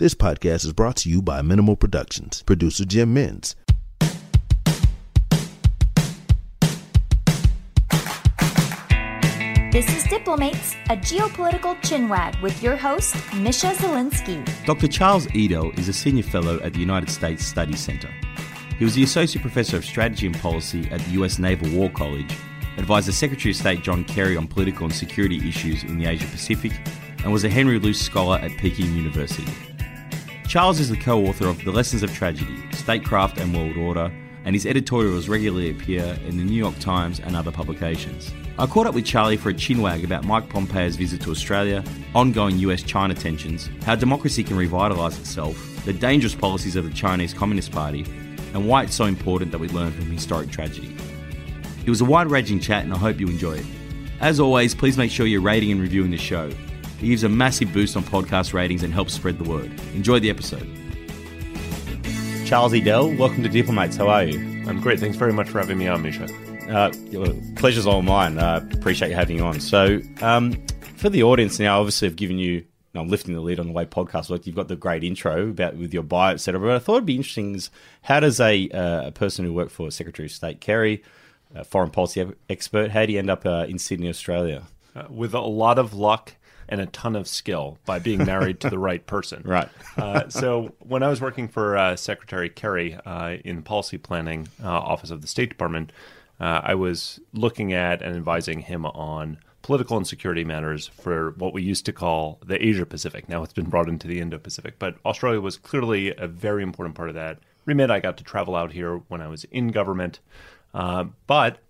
This podcast is brought to you by Minimal Productions, producer Jim Mins. This is Diplomates, a geopolitical chinwag with your host, Misha Zelinsky. Dr. Charles Edel is a senior fellow at the United States Study Center. He was the associate professor of strategy and policy at the U.S. Naval War College, advised the Secretary of State John Kerry on political and security issues in the Asia Pacific, and was a Henry Luce Scholar at Peking University. Charles is the co author of The Lessons of Tragedy, Statecraft and World Order, and his editorials regularly appear in the New York Times and other publications. I caught up with Charlie for a chinwag about Mike Pompeo's visit to Australia, ongoing US China tensions, how democracy can revitalise itself, the dangerous policies of the Chinese Communist Party, and why it's so important that we learn from historic tragedy. It was a wide ranging chat, and I hope you enjoy it. As always, please make sure you're rating and reviewing the show. It gives a massive boost on podcast ratings and helps spread the word. Enjoy the episode. Charles Edel, welcome to Diplomates. How are you? I'm great. Thanks very much for having me on, Misha. Uh, pleasure's all mine. Uh, appreciate you having you on. So, um, for the audience now, obviously, I've given you. I'm lifting the lid on the way podcast work. You've got the great intro about with your bio, etc. But I thought it'd be interesting is how does a, uh, a person who worked for Secretary of State Kerry, a foreign policy expert, how do you end up uh, in Sydney, Australia? Uh, with a lot of luck and a ton of skill by being married to the right person. Right. uh, so when I was working for uh, Secretary Kerry uh, in policy planning uh, office of the State Department, uh, I was looking at and advising him on political and security matters for what we used to call the Asia Pacific. Now it's been brought into the Indo Pacific, but Australia was clearly a very important part of that remit. I got to travel out here when I was in government, uh, but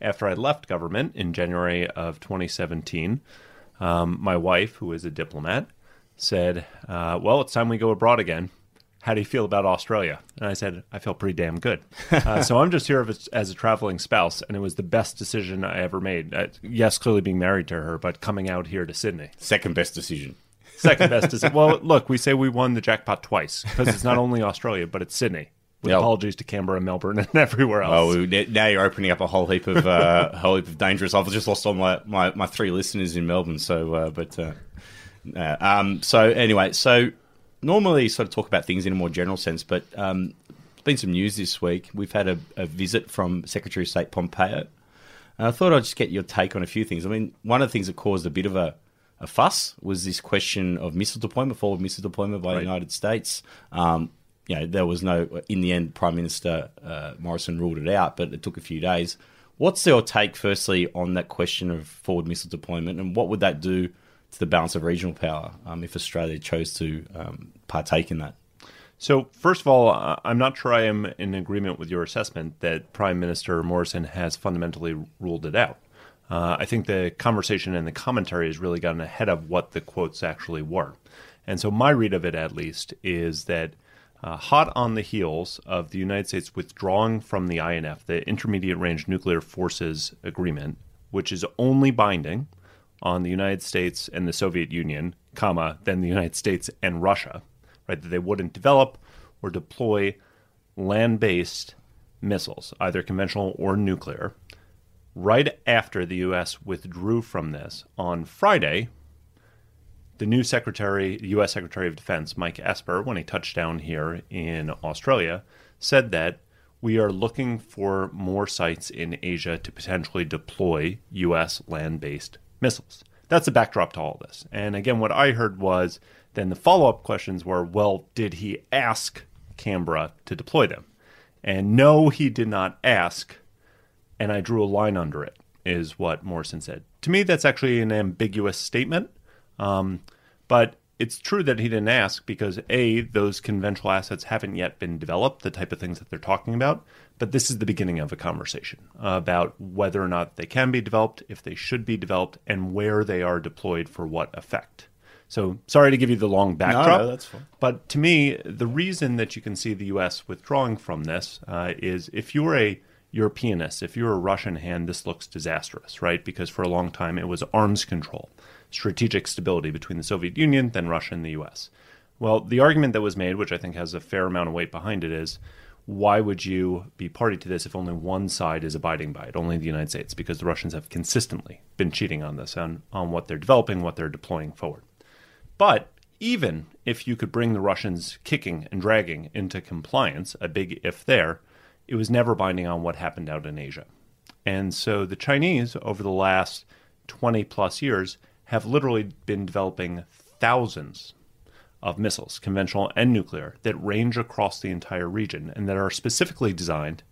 after I left government in January of 2017 um, my wife, who is a diplomat, said, uh, Well, it's time we go abroad again. How do you feel about Australia? And I said, I feel pretty damn good. Uh, so I'm just here as a traveling spouse, and it was the best decision I ever made. Uh, yes, clearly being married to her, but coming out here to Sydney. Second best decision. Second best decision. Well, look, we say we won the jackpot twice because it's not only Australia, but it's Sydney. With Yep. apologies to Canberra, Melbourne, and everywhere else. Oh, we- now you're opening up a whole heap of uh, a whole heap of dangerous. I've just lost all my, my, my three listeners in Melbourne. So, uh, but uh, um, so anyway, so normally sort of talk about things in a more general sense, but um, there's been some news this week. We've had a, a visit from Secretary of State Pompeo. And I thought I'd just get your take on a few things. I mean, one of the things that caused a bit of a, a fuss was this question of missile deployment, forward missile deployment by the United States. Um, you know, there was no, in the end, Prime Minister uh, Morrison ruled it out, but it took a few days. What's your take, firstly, on that question of forward missile deployment, and what would that do to the balance of regional power um, if Australia chose to um, partake in that? So, first of all, I'm not sure I am in agreement with your assessment that Prime Minister Morrison has fundamentally ruled it out. Uh, I think the conversation and the commentary has really gotten ahead of what the quotes actually were. And so, my read of it, at least, is that uh, hot on the heels of the United States withdrawing from the INF, the Intermediate Range Nuclear Forces Agreement, which is only binding on the United States and the Soviet Union, comma, then the United States and Russia, right? That they wouldn't develop or deploy land-based missiles, either conventional or nuclear. Right after the U.S. withdrew from this on Friday, the new Secretary, U.S. Secretary of Defense, Mike Esper, when he touched down here in Australia, said that we are looking for more sites in Asia to potentially deploy U.S. land based missiles. That's the backdrop to all this. And again, what I heard was then the follow up questions were well, did he ask Canberra to deploy them? And no, he did not ask and I drew a line under it, is what Morrison said. To me, that's actually an ambiguous statement. Um, but it's true that he didn't ask because, A, those conventional assets haven't yet been developed, the type of things that they're talking about. But this is the beginning of a conversation about whether or not they can be developed, if they should be developed, and where they are deployed for what effect. So, sorry to give you the long backdrop. no, that's fine. But to me, the reason that you can see the U.S. withdrawing from this uh, is if you're a Europeanist, if you're a Russian hand, this looks disastrous, right? Because for a long time it was arms control, strategic stability between the Soviet Union, then Russia and the U.S. Well, the argument that was made, which I think has a fair amount of weight behind it, is why would you be party to this if only one side is abiding by it, only the United States? Because the Russians have consistently been cheating on this, on, on what they're developing, what they're deploying forward. But even if you could bring the Russians kicking and dragging into compliance, a big if there, it was never binding on what happened out in Asia. And so the Chinese, over the last 20 plus years, have literally been developing thousands of missiles, conventional and nuclear, that range across the entire region and that are specifically designed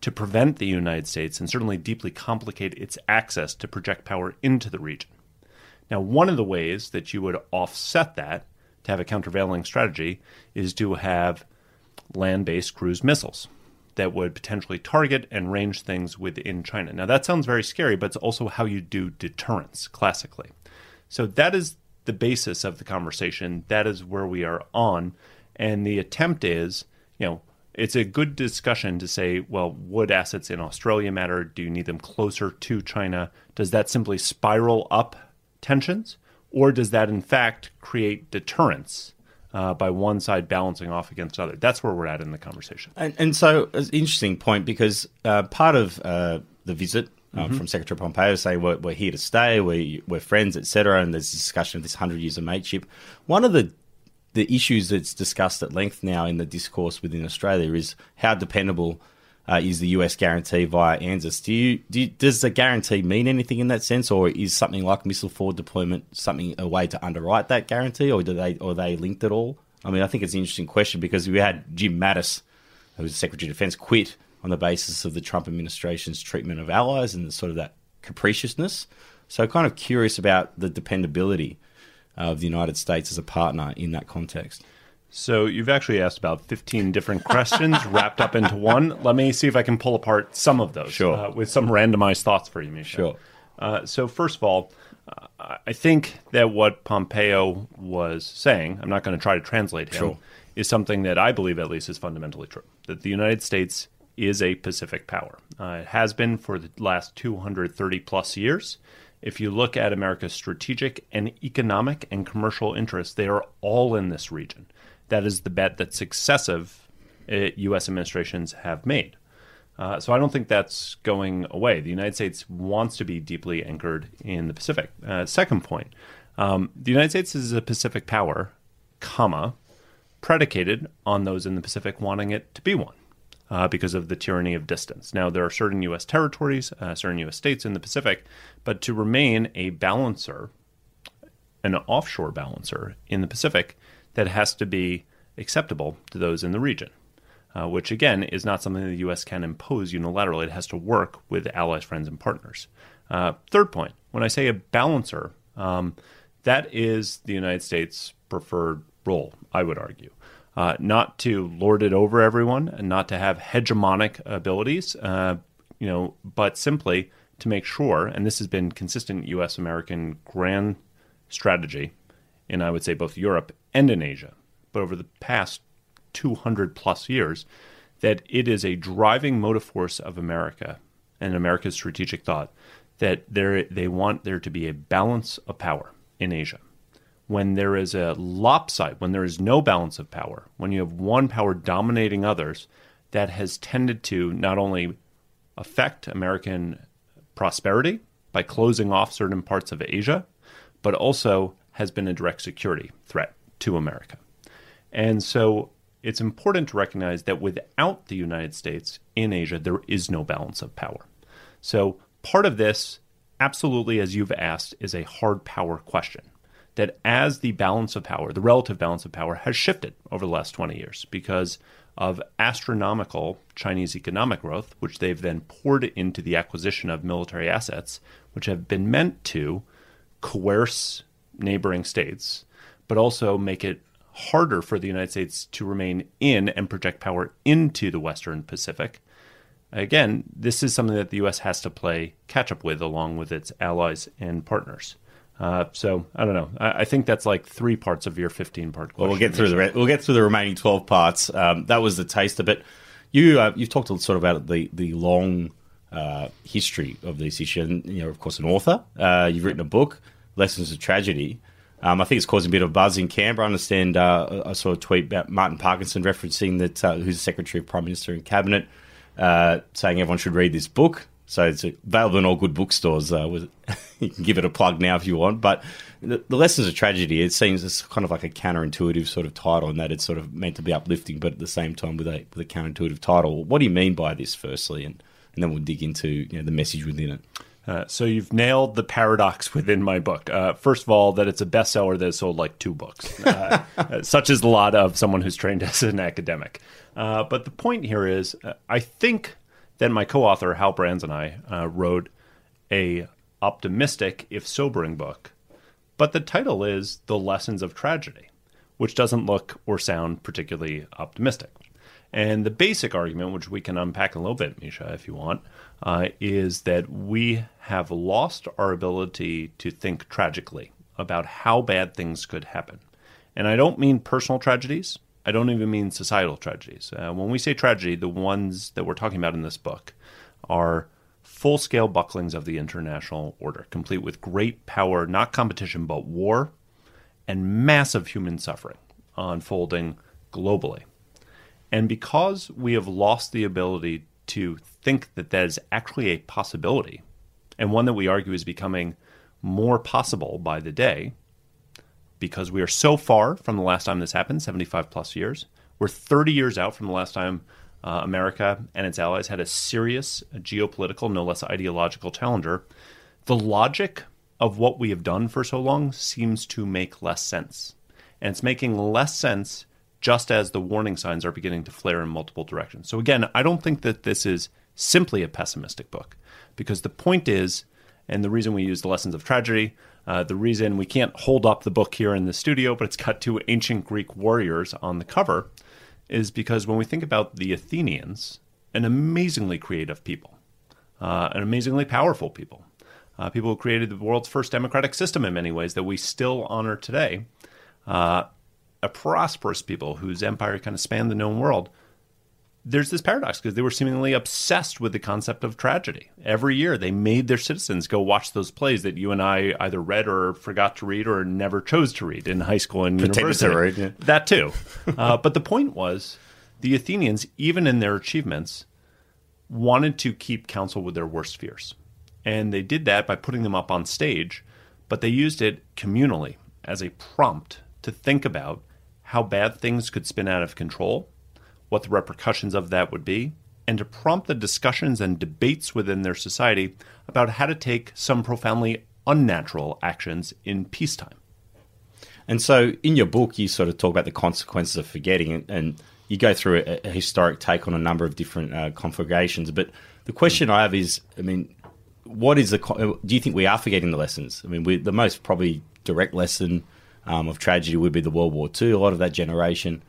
to prevent the United States and certainly deeply complicate its access to project power into the region. Now, one of the ways that you would offset that to have a countervailing strategy is to have land based cruise missiles that would potentially target and range things within China. Now, that sounds very scary, but it's also how you do deterrence classically. So, that is the basis of the conversation. That is where we are on. And the attempt is, you know, it's a good discussion to say, well, would assets in Australia matter? Do you need them closer to China? Does that simply spiral up tensions? Or does that, in fact, create deterrence uh, by one side balancing off against other? That's where we're at in the conversation. And, and so, it's an interesting point because uh, part of uh, the visit um, mm-hmm. from Secretary Pompeo saying we're, we're here to stay, we're, we're friends, etc., and there's discussion of this 100 years of mateship. One of the the issues that's discussed at length now in the discourse within Australia is how dependable uh, is the US guarantee via ANZUS. Do you, do you, does the guarantee mean anything in that sense, or is something like missile forward deployment something a way to underwrite that guarantee, or do they or are they linked at all? I mean, I think it's an interesting question because we had Jim Mattis, who was Secretary of Defense, quit on the basis of the Trump administration's treatment of allies and sort of that capriciousness. So, kind of curious about the dependability of the United States as a partner in that context. So you've actually asked about 15 different questions wrapped up into one. Let me see if I can pull apart some of those sure. uh, with some randomized thoughts for you, Misha. Sure. Uh, so first of all, uh, I think that what Pompeo was saying, I'm not going to try to translate him, sure. is something that I believe at least is fundamentally true. That the United States is a Pacific power. Uh, it has been for the last 230 plus years. If you look at America's strategic and economic and commercial interests, they are all in this region that is the bet that successive U.S. Uh, administrations have made. Uh, so I don't think that's going away. The United States wants to be deeply anchored in the Pacific. Uh, second point, um, the United States is a Pacific power, comma, predicated on those in the Pacific wanting it to be one. Uh, because of the tyranny of distance. Now, there are certain U.S. territories, uh, certain U.S. states in the Pacific, but to remain a balancer, an offshore balancer in the Pacific, that has to be acceptable to those in the region, uh, which again is not something the U.S. can impose unilaterally. It has to work with allies, friends, and partners. Uh, third point when I say a balancer, um, that is the United States' preferred role, I would argue. Uh, not to lord it over everyone and not to have hegemonic abilities, uh, you know, but simply to make sure, and this has been consistent U.S. American grand strategy in, I would say, both Europe and in Asia, but over the past 200 plus years, that it is a driving motive force of America and America's strategic thought that they want there to be a balance of power in Asia. When there is a lopside, when there is no balance of power, when you have one power dominating others, that has tended to not only affect American prosperity by closing off certain parts of Asia, but also has been a direct security threat to America. And so it's important to recognize that without the United States in Asia, there is no balance of power. So part of this, absolutely, as you've asked, is a hard power question. That as the balance of power, the relative balance of power, has shifted over the last 20 years because of astronomical Chinese economic growth, which they've then poured into the acquisition of military assets, which have been meant to coerce neighboring states, but also make it harder for the United States to remain in and project power into the Western Pacific. Again, this is something that the U.S. has to play catch up with along with its allies and partners. Uh, so I don't know. I, I, think that's like three parts of your fifteen part. Well, we'll get through the re- we'll get through the remaining twelve parts. Um, that was the taster, but you uh, you've talked sort of about the the long uh, history of this issue. And, you know, of course, an author. Uh, you've written a book, Lessons of Tragedy. Um, I think it's causing a bit of buzz in Canberra. I understand uh, I saw a tweet about Martin Parkinson referencing that, uh, who's the Secretary of Prime Minister and Cabinet, uh, saying everyone should read this book. So it's available in all good bookstores. Uh, with, you can give it a plug now if you want. But the, the, Lessons of Tragedy, it seems it's kind of like a counterintuitive sort of title in that it's sort of meant to be uplifting, but at the same time with a, with a counterintuitive title. What do you mean by this, firstly? And, and then we'll dig into you know, the message within it. Uh, so you've nailed the paradox within my book. Uh, first of all, that it's a bestseller that has sold like two books, uh, uh such is a lot of someone who's trained as an academic. Uh, but the point here is, uh, I think then my co-author Hal Brands and I uh, wrote a optimistic, if sobering, book. But the title is "The Lessons of Tragedy," which doesn't look or sound particularly optimistic. And the basic argument, which we can unpack a little bit, Misha, if you want, uh, is that we have lost our ability to think tragically about how bad things could happen. And I don't mean personal tragedies. I don't even mean societal tragedies. Uh, when we say tragedy, the ones that we're talking about in this book are full scale bucklings of the international order, complete with great power, not competition, but war, and massive human suffering unfolding globally. And because we have lost the ability to think that that is actually a possibility, and one that we argue is becoming more possible by the day, because we are so far from the last time this happened 75 plus years. We're 30 years out from the last time uh, America and its allies had a serious geopolitical, no less ideological challenger. The logic of what we have done for so long seems to make less sense. And it's making less sense just as the warning signs are beginning to flare in multiple directions. So, again, I don't think that this is simply a pessimistic book because the point is, and the reason we use the lessons of tragedy uh, the reason we can't hold up the book here in the studio, but it's got two ancient Greek warriors on the cover, is because when we think about the Athenians, an amazingly creative people, uh, an amazingly powerful people, uh, people who created the world's first democratic system in many ways that we still honor today, uh, a prosperous people whose empire kind of spanned the known world, there's this paradox because they were seemingly obsessed with the concept of tragedy. Every year, they made their citizens go watch those plays that you and I either read or forgot to read or never chose to read in high school and university. Read, yeah. That too. uh, but the point was, the Athenians, even in their achievements, wanted to keep counsel with their worst fears, and they did that by putting them up on stage. But they used it communally as a prompt to think about how bad things could spin out of control what the repercussions of that would be, and to prompt the discussions and debates within their society about how to take some profoundly unnatural actions in peacetime. And so, in your book, you sort of talk about the consequences of forgetting, and, you go through a, a, historic take on a number of different uh, conflagrations. But the question I have is, I mean, what is the? Do you think we are forgetting the lessons? I mean, we, the most probably direct lesson um, of tragedy would be the World War II. A lot of that generation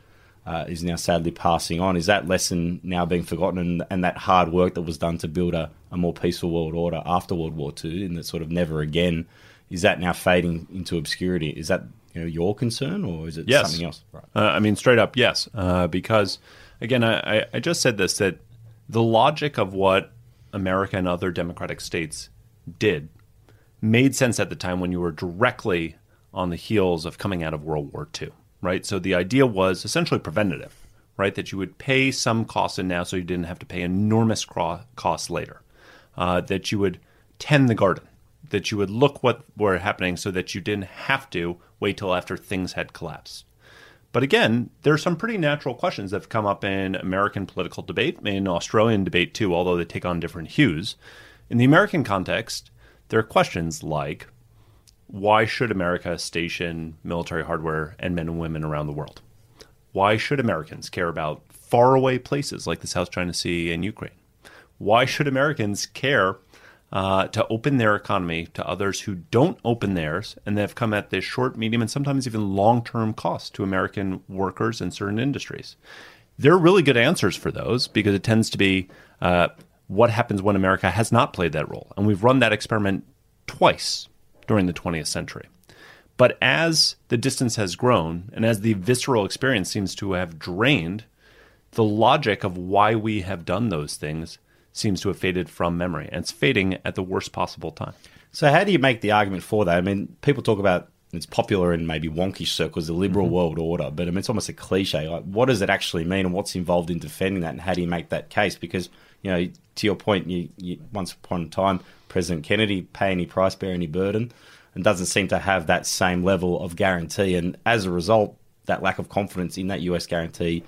uh, is now sadly passing on. Is that lesson now being forgotten, and, and that hard work that was done to build a, a, more peaceful world order after World War II, in that sort of never again, is that now fading into obscurity? Is that you know, your concern, or is it yes. something else? Right. Uh, I mean, straight up, yes. Uh, because again, I, I just said this that the logic of what America and other democratic states did made sense at the time when you were directly on the heels of coming out of World War II right? So the idea was essentially preventative, right? That you would pay some costs in now so you didn't have to pay enormous costs later. Uh, that you would tend the garden, that you would look what were happening so that you didn't have to wait till after things had collapsed. But again, there are some pretty natural questions that have come up in American political debate, in Australian debate too, although they take on different hues. In the American context, there are questions like why should America station military hardware and men and women around the world? Why should Americans care about faraway places like the South China Sea and Ukraine? Why should Americans care uh, to open their economy to others who don't open theirs and they have come at this short, medium, and sometimes even long term cost to American workers in certain industries? There are really good answers for those because it tends to be uh, what happens when America has not played that role. And we've run that experiment twice during the 20th century. But as the distance has grown and as the visceral experience seems to have drained, the logic of why we have done those things seems to have faded from memory. And it's fading at the worst possible time. So, how do you make the argument for that? I mean, people talk about it's popular in maybe wonkish circles, the liberal mm-hmm. world order, but I mean, it's almost a cliche. Like, what does it actually mean and what's involved in defending that? And how do you make that case? Because You know, to your point, you, you, once upon a time, President Kennedy pay any price, bear any burden, and doesn't seem to have that same level of guarantee. And as a result, that lack of confidence in that US guarantee,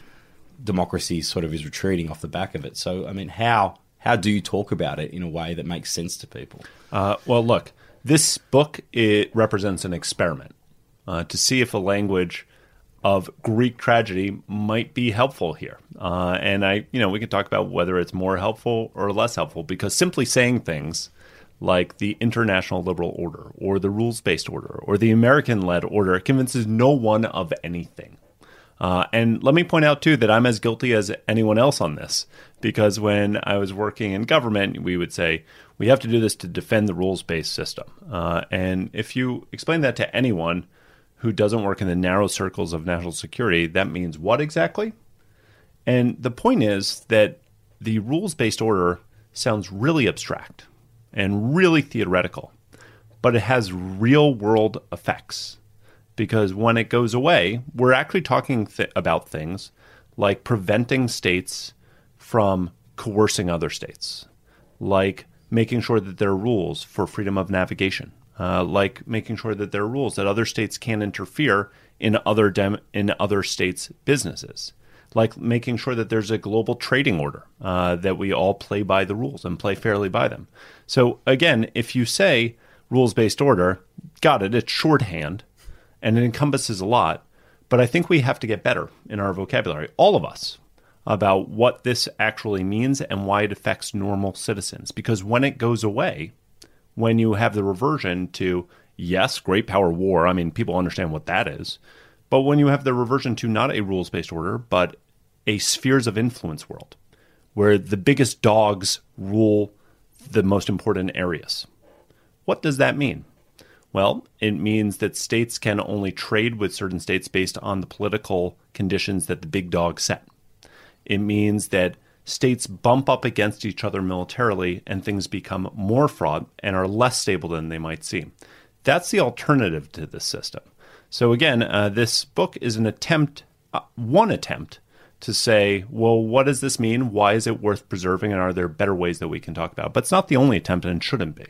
democracy sort of is retreating off the back of it. So, I mean, how how do you talk about it in a way that makes sense to people? Uh, well, look, this book it represents an experiment uh, to see if a language of Greek tragedy might be helpful here. Uh, and I, you know, we can talk about whether it's more helpful or less helpful because simply saying things like the international liberal order or the rules based order or the American led order convinces no one of anything. Uh, and let me point out, too, that I'm as guilty as anyone else on this because when I was working in government, we would say, we have to do this to defend the rules based system. Uh, and if you explain that to anyone who doesn't work in the narrow circles of national security, that means what exactly? And the point is that the rules based order sounds really abstract and really theoretical, but it has real world effects. Because when it goes away, we're actually talking th- about things like preventing states from coercing other states, like making sure that there are rules for freedom of navigation, uh, like making sure that there are rules that other states can't interfere in other dem- in other states' businesses like making sure that there's a global trading order, uh, that we all play by the rules and play fairly by them. So, again, if you say rules based order, got it, it's shorthand and it encompasses a lot. But I think we have to get better in our vocabulary, all of us, about what this actually means and why it affects normal citizens. Because when it goes away, when you have the reversion to, yes, great power war, I mean, people understand what that is. But when you have the reversion to not a rules based order, but a spheres of influence world where the biggest dogs rule the most important areas. What does that mean? Well, it means that states can only trade with certain states based on the political conditions that the big dog set. It means that states bump up against each other militarily and things become more fraught and are less stable than they might seem. That's the alternative to this system. So, again, uh, this book is an attempt, uh, one attempt, to say, well, what does this mean? Why is it worth preserving? And are there better ways that we can talk about? But it's not the only attempt and shouldn't be.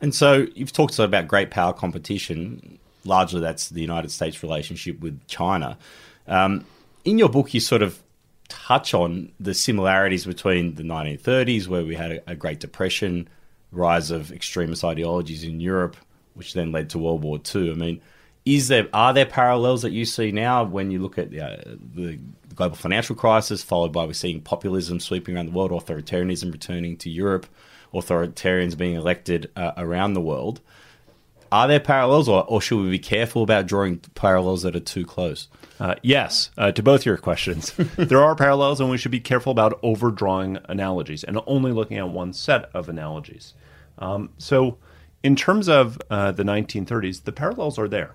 And so you've talked about great power competition. Largely, that's the United States' relationship with China. Um, in your book, you sort of touch on the similarities between the 1930s, where we had a, a Great Depression, rise of extremist ideologies in Europe, which then led to World War II. I mean, is there are there parallels that you see now when you look at uh, the global financial crisis, followed by we're seeing populism sweeping around the world, authoritarianism returning to Europe, authoritarians being elected uh, around the world. Are there parallels, or, or, should we be careful about drawing parallels that are too close? Uh, yes, uh, to both your questions. there are parallels, and we should be careful about overdrawing analogies and only looking at one set of analogies. Um, so, in terms of uh, the 1930s, the parallels are there,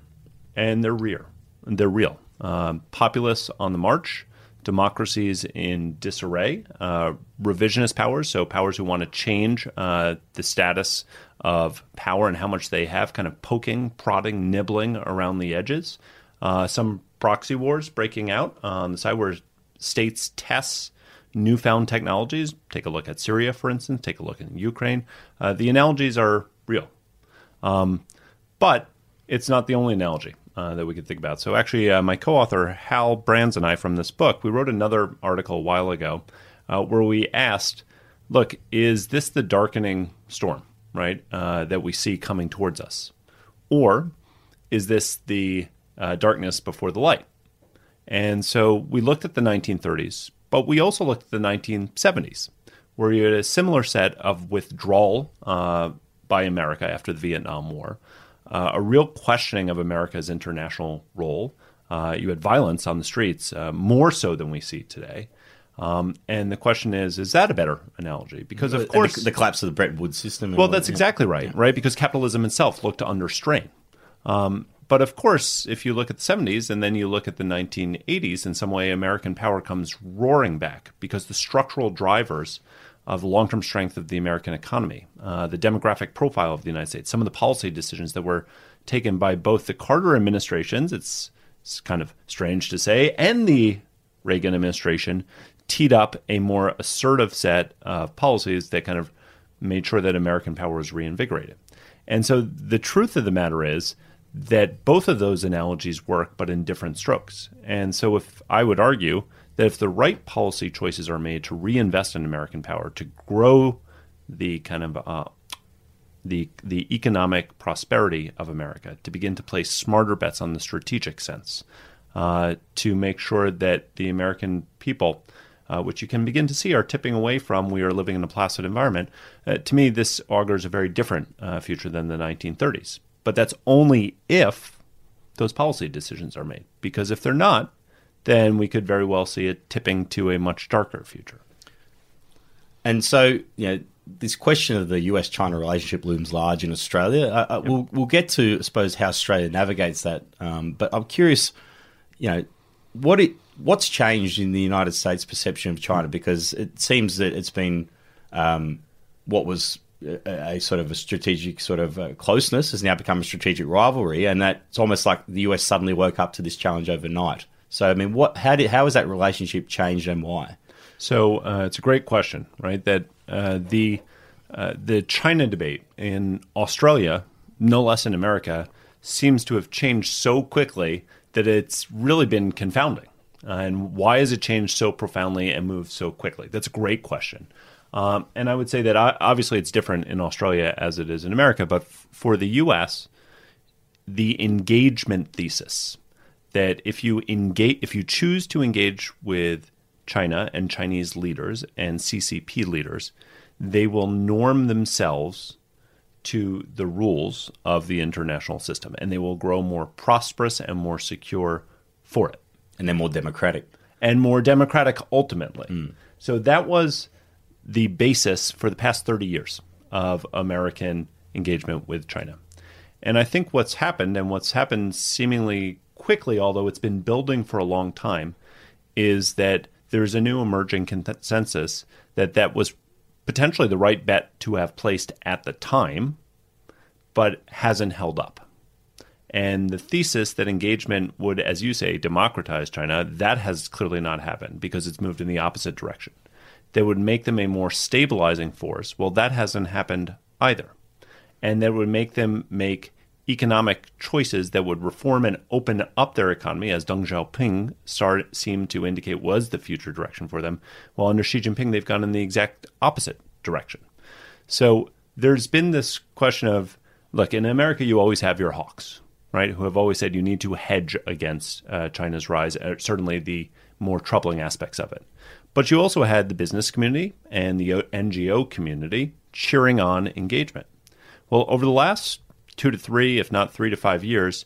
and they're real. They're real. Um, populists on the march, democracies in disarray, uh, revisionist powers, so powers who want to change uh, the status of power and how much they have, kind of poking, prodding, nibbling around the edges. Uh, some proxy wars breaking out on the side where states test newfound technologies. Take a look at Syria, for instance. Take a look at Ukraine. Uh, the analogies are real, um, but it's not the only analogy uh, that we could think about. So actually, uh, my co-author Hal Brands and I from this book, we wrote another article a while ago uh, where we asked, "Look, is this the darkening storm, right, uh, that we see coming towards us, or is this the uh, darkness before the light?" And so we looked at the 1930s, but we also looked at the 1970s, where you had a similar set of withdrawal uh, by America after the Vietnam War uh, a real questioning of America's international role. Uh, you had violence on the streets, uh, more so than we see today. Um, and the question is, is that a better analogy? Because of course, the, the, collapse of the Bretton Woods system. Well, that's exactly right, yeah. right? Because capitalism itself looked under strain. Um, but of course, if you look at the 70s and then you look at the 1980s, in some way, American power comes roaring back because the structural drivers of the long term strength of the American economy, uh, the demographic profile of the United States, some of the policy decisions that were taken by both the Carter administrations, it's, it's kind of strange to say, and the Reagan administration teed up a more assertive set of policies that kind of made sure that American power was reinvigorated. And so the truth of the matter is that both of those analogies work, but in different strokes. And so if I would argue that if the right policy choices are made to reinvest in American power, to grow the kind of uh, the the economic prosperity of America, to begin to place smarter bets on the strategic sense, uh, to make sure that the American people, uh, which you can begin to see, are tipping away from we are living in a placid environment. Uh, to me, this augurs a very different uh, future than the 1930s. But that's only if those policy decisions are made, because if they're not, then we could very well see it tipping to a much darker future. And so, you know, this question of the US China relationship looms large in Australia. Uh, uh, yep. We'll we'll get to, I suppose, how Australia navigates that. Um, but I'm curious, you know, what it what's changed in the United States' perception of China because it seems that it's been um, what was a, a, sort of a strategic sort of uh, closeness has now become a strategic rivalry, and that it's almost like the US suddenly woke up to this challenge overnight. So, I mean, what? How did how has that relationship changed, and why? So, uh, it's a great question, right? That uh, the uh, the China debate in Australia, no less in America, seems to have changed so quickly that it's really been confounding. Uh, and why has it changed so profoundly and moved so quickly? That's a great question. Um, and I would say that obviously it's different in Australia as it is in America, but f- for the U.S., the engagement thesis that if you engage, if you choose to engage with China and Chinese leaders and CCP leaders, they will norm themselves to the rules of the international system, and they will grow more prosperous and more secure for it, and then more democratic, and more democratic ultimately. Mm. So that was the basis for the past 30 years of American engagement with China. And I think what's happened, and what's happened seemingly quickly, although it's been building for a long time, is that there's a new emerging consensus that that was potentially the right bet to have placed at the time, but hasn't held up. And the thesis that engagement would, as you say, democratize China, that has clearly not happened because it's moved in the opposite direction. That would make them a more stabilizing force. Well, that hasn't happened either. And that would make them make economic choices that would reform and open up their economy, as Deng Xiaoping started, seemed to indicate was the future direction for them. While under Xi Jinping, they've gone in the exact opposite direction. So there's been this question of look, in America, you always have your hawks, right, who have always said you need to hedge against uh, China's rise, uh, certainly the more troubling aspects of it. But you also had the business community and the NGO community cheering on engagement. Well, over the last two to three, if not three to five years,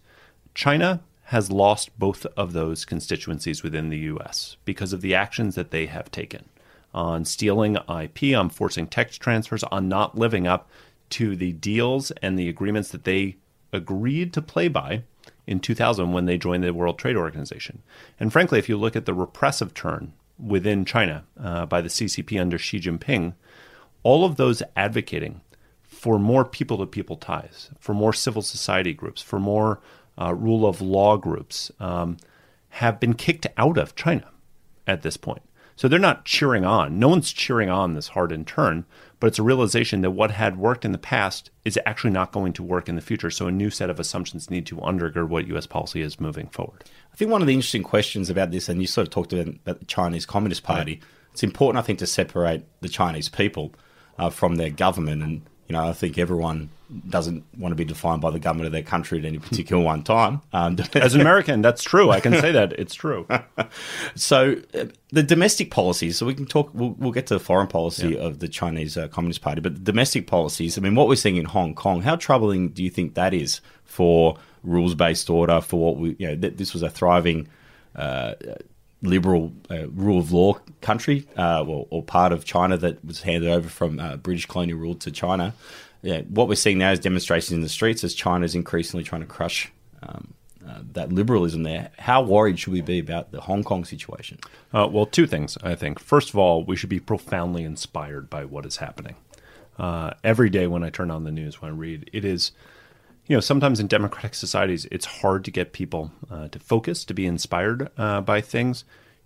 China has lost both of those constituencies within the U.S. because of the actions that they have taken on stealing IP, on forcing tech transfers, on not living up to the deals and the agreements that they agreed to play by in 2000 when they joined the World Trade Organization. And frankly, if you look at the repressive turn within China uh, by the CCP under Xi Jinping, all of those advocating for more people to people ties, for more civil society groups, for more uh, rule of law groups, um, have been kicked out of China at this point. So they're not cheering on. No one's cheering on this hardened turn, but it's a realization that what had worked in the past is actually not going to work in the future. So a new set of assumptions need to undergird what U.S. policy is moving forward. I think one of the interesting questions about this, and you sort of talked about the Chinese Communist Party, right. it's important, I think, to separate the Chinese people uh, from their government. And you know, I think everyone doesn't want to be defined by the government of their country at any particular one time. Um, As an American, that's true. I can say that it's true. so uh, the domestic policies. So we can talk. We'll, we'll get to the foreign policy yeah. of the Chinese uh, Communist Party, but the domestic policies. I mean, what we're seeing in Hong Kong. How troubling do you think that is for rules-based order? For what we, you know, th- this was a thriving. Uh, liberal uh, rule of law country, uh, well, or part of China that was handed over from uh, British colonial rule to China. Yeah, what we're seeing now is demonstrations in the streets as China is increasingly trying to crush um, uh, that liberalism there. How worried should we be about the Hong Kong situation? Uh, well, two things, I think. First of all, we should be profoundly inspired by what is happening. Uh, every day when I turn on the news, when I read, it is you know, sometimes in democratic societies, it's hard to get people uh, to focus, to be inspired uh, by things.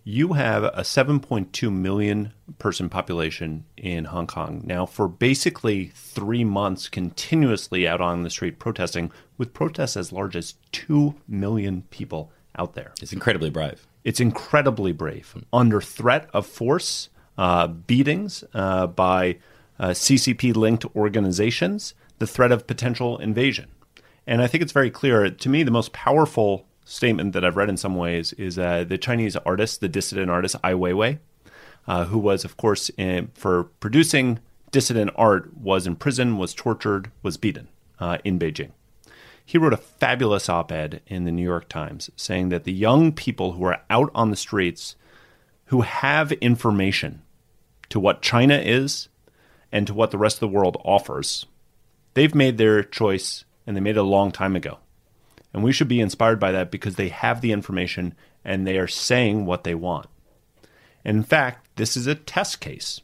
you have a 7.2 million person population in Hong Kong now for basically three months continuously out on the street protesting, with protests as large as 2 million people out there. It's incredibly brave. It's incredibly brave. Under threat of force, uh, beatings uh, by uh, CCP linked organizations, the threat of potential invasion. And I think it's very clear. To me, the most powerful statement that I've read in some ways is uh, the Chinese artist, the dissident artist Ai Weiwei, uh, who was, of course, in, for producing dissident art, was in prison, was tortured, was beaten uh, in Beijing. He wrote a fabulous op ed in the New York Times saying that the young people who are out on the streets who have information to what China is and to what the rest of the world offers, they've made their choice and they made it a long time ago. And we should be inspired by that because they have the information and they are saying what they want. And in fact, this is a test case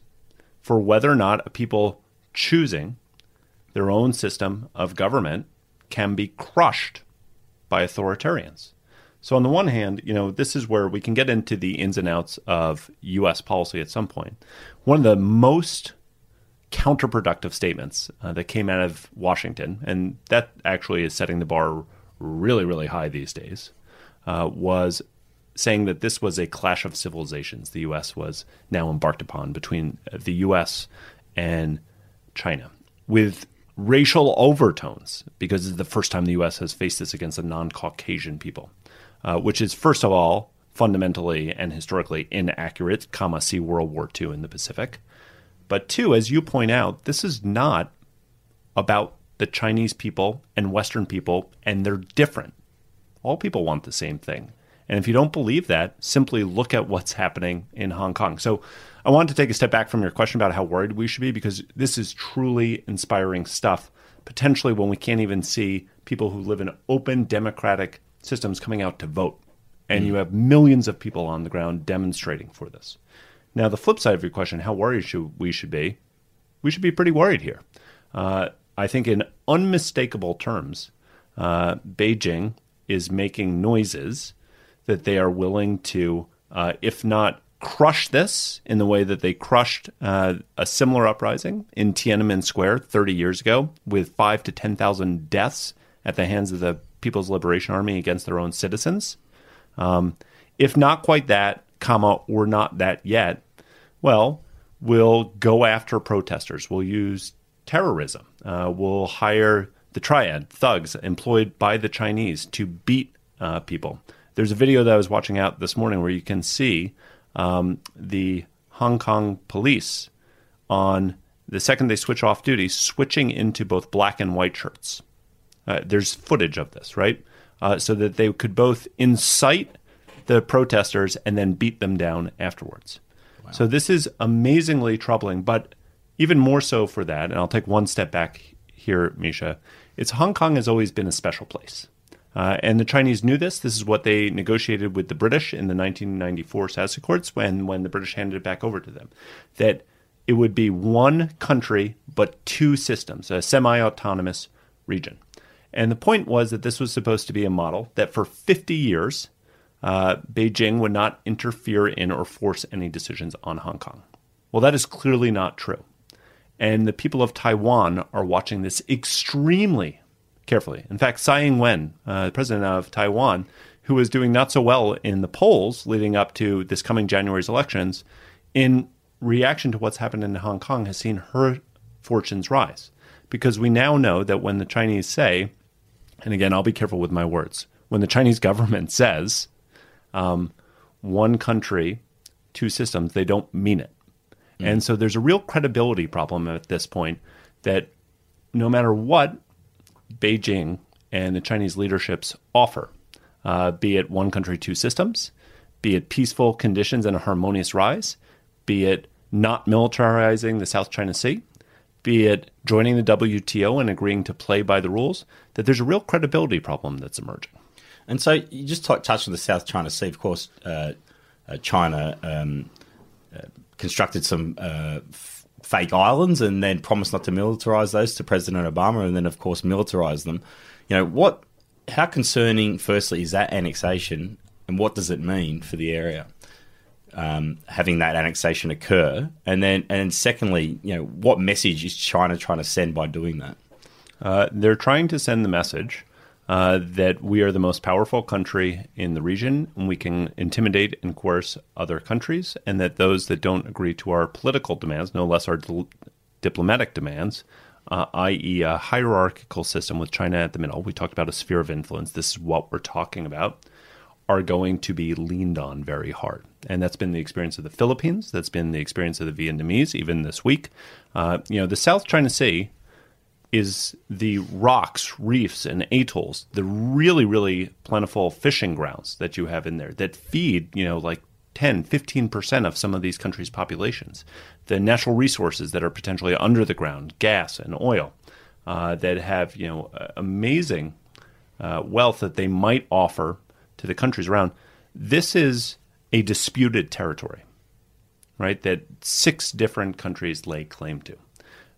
for whether or not a people choosing their own system of government can be crushed by authoritarians. So on the one hand, you know, this is where we can get into the ins and outs of US policy at some point. One of the most counterproductive statements uh, that came out of Washington, and that actually is setting the bar really, really high these days, uh, was saying that this was a clash of civilizations the U.S. was now embarked upon between the U.S. and China with racial overtones, because it's the first time the U.S. has faced this against a non Caucasian people, uh, which is, first of all, fundamentally and historically inaccurate, comma, see World War II in the Pacific. But two, as you point out, this is not about the Chinese people and Western people, and they're different. All people want the same thing. And if you don't believe that, simply look at what's happening in Hong Kong. So I wanted to take a step back from your question about how worried we should be because this is truly inspiring stuff, potentially when we can't even see people who live in open democratic systems coming out to vote. And mm. you have millions of people on the ground demonstrating for this. Now, the flip side of your question, how worried should we should be? We should be pretty worried here. Uh, I think in unmistakable terms, uh, Beijing is making noises that they are willing to, uh, if not crush this in the way that they crushed uh, a similar uprising in Tiananmen Square 30 years ago, with five to 10,000 deaths at the hands of the People's Liberation Army against their own citizens. Um, if not quite that, comma, or not that yet, well, we'll go after protesters. We'll use terrorism. Uh, will hire the triad thugs employed by the Chinese to beat uh, people. There's a video that I was watching out this morning where you can see um, the Hong Kong police on the second they switch off duty, switching into both black and white shirts. Uh, there's footage of this, right? Uh, so that they could both incite the protesters and then beat them down afterwards. Wow. So this is amazingly troubling, but even more so for that, and I'll take one step back here, Misha, it's Hong Kong has always been a special place. Uh, and the Chinese knew this. This is what they negotiated with the British in the 1994 SAS Accords when, when the British handed it back over to them. That it would be one country, but two systems, a semi autonomous region. And the point was that this was supposed to be a model that for 50 years, uh, Beijing would not interfere in or force any decisions on Hong Kong. Well, that is clearly not true. And the people of Taiwan are watching this extremely carefully. In fact, Tsai Ing wen, uh, the president of Taiwan, who was doing not so well in the polls leading up to this coming January's elections, in reaction to what's happened in Hong Kong, has seen her fortunes rise. Because we now know that when the Chinese say, and again, I'll be careful with my words, when the Chinese government says um, one country, two systems, they don't mean it. Mm. And so there's a real credibility problem at this point that no matter what Beijing and the Chinese leaderships offer, uh, be it one country, two systems, be it peaceful conditions and a harmonious rise, be it not militarizing the South China Sea, be it joining the WTO and agreeing to play by the rules, that there's a real credibility problem that's emerging. And so you just t- touched on the South China Sea. Of course, uh, uh, China um, uh, constructed some uh, f- fake islands and then promised not to militarize those to President Obama, and then of course militarize them. You know what? How concerning, firstly, is that annexation, and what does it mean for the area? um, having that annexation occur? And then, and secondly, you know, what message is China trying to send by doing that? Uh, they're trying to send the message uh, that we are the most powerful country in the region and we can intimidate and coerce other countries, and that those that don't agree to our political demands, no less our di- diplomatic demands, uh, i.e., a hierarchical system with China at the middle, we talked about a sphere of influence. This is what we're talking about are going to be leaned on very hard. And that's been the experience of the Philippines. That's been the experience of the Vietnamese, even this week. Uh, you know, the South China Sea is the rocks, reefs, and atolls, the really, really plentiful fishing grounds that you have in there that feed, you know, like 10, 15% of some of these countries' populations. The natural resources that are potentially under the ground, gas and oil, uh, that have, you know, amazing uh, wealth that they might offer to the countries around. This is a disputed territory, right? That six different countries lay claim to.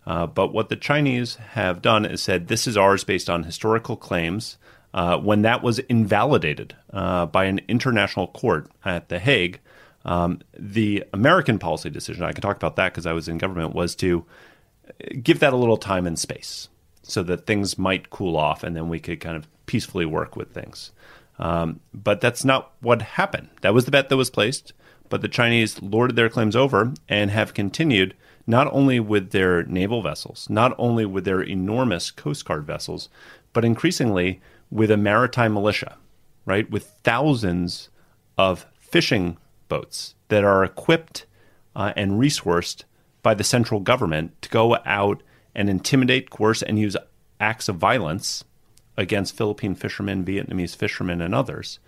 Uh, but what the Chinese have done is said this is ours based on historical claims. Uh, when that was invalidated uh, by an international court at The Hague, um, the American policy decision, I can talk about that because I was in government, was to give that a little time and space so that things might cool off and then we could kind of peacefully work with things. Um, but that's not what happened. That was the bet that was placed, but the Chinese lorded their claims over and have continued not only with their naval vessels, not only with their enormous Coast Guard vessels, but increasingly with a maritime militia, right? With thousands of fishing boats that are equipped uh, and resourced by the central government to go out and intimidate, coerce, and use acts of violence against Philippine fishermen, Vietnamese fishermen, and others.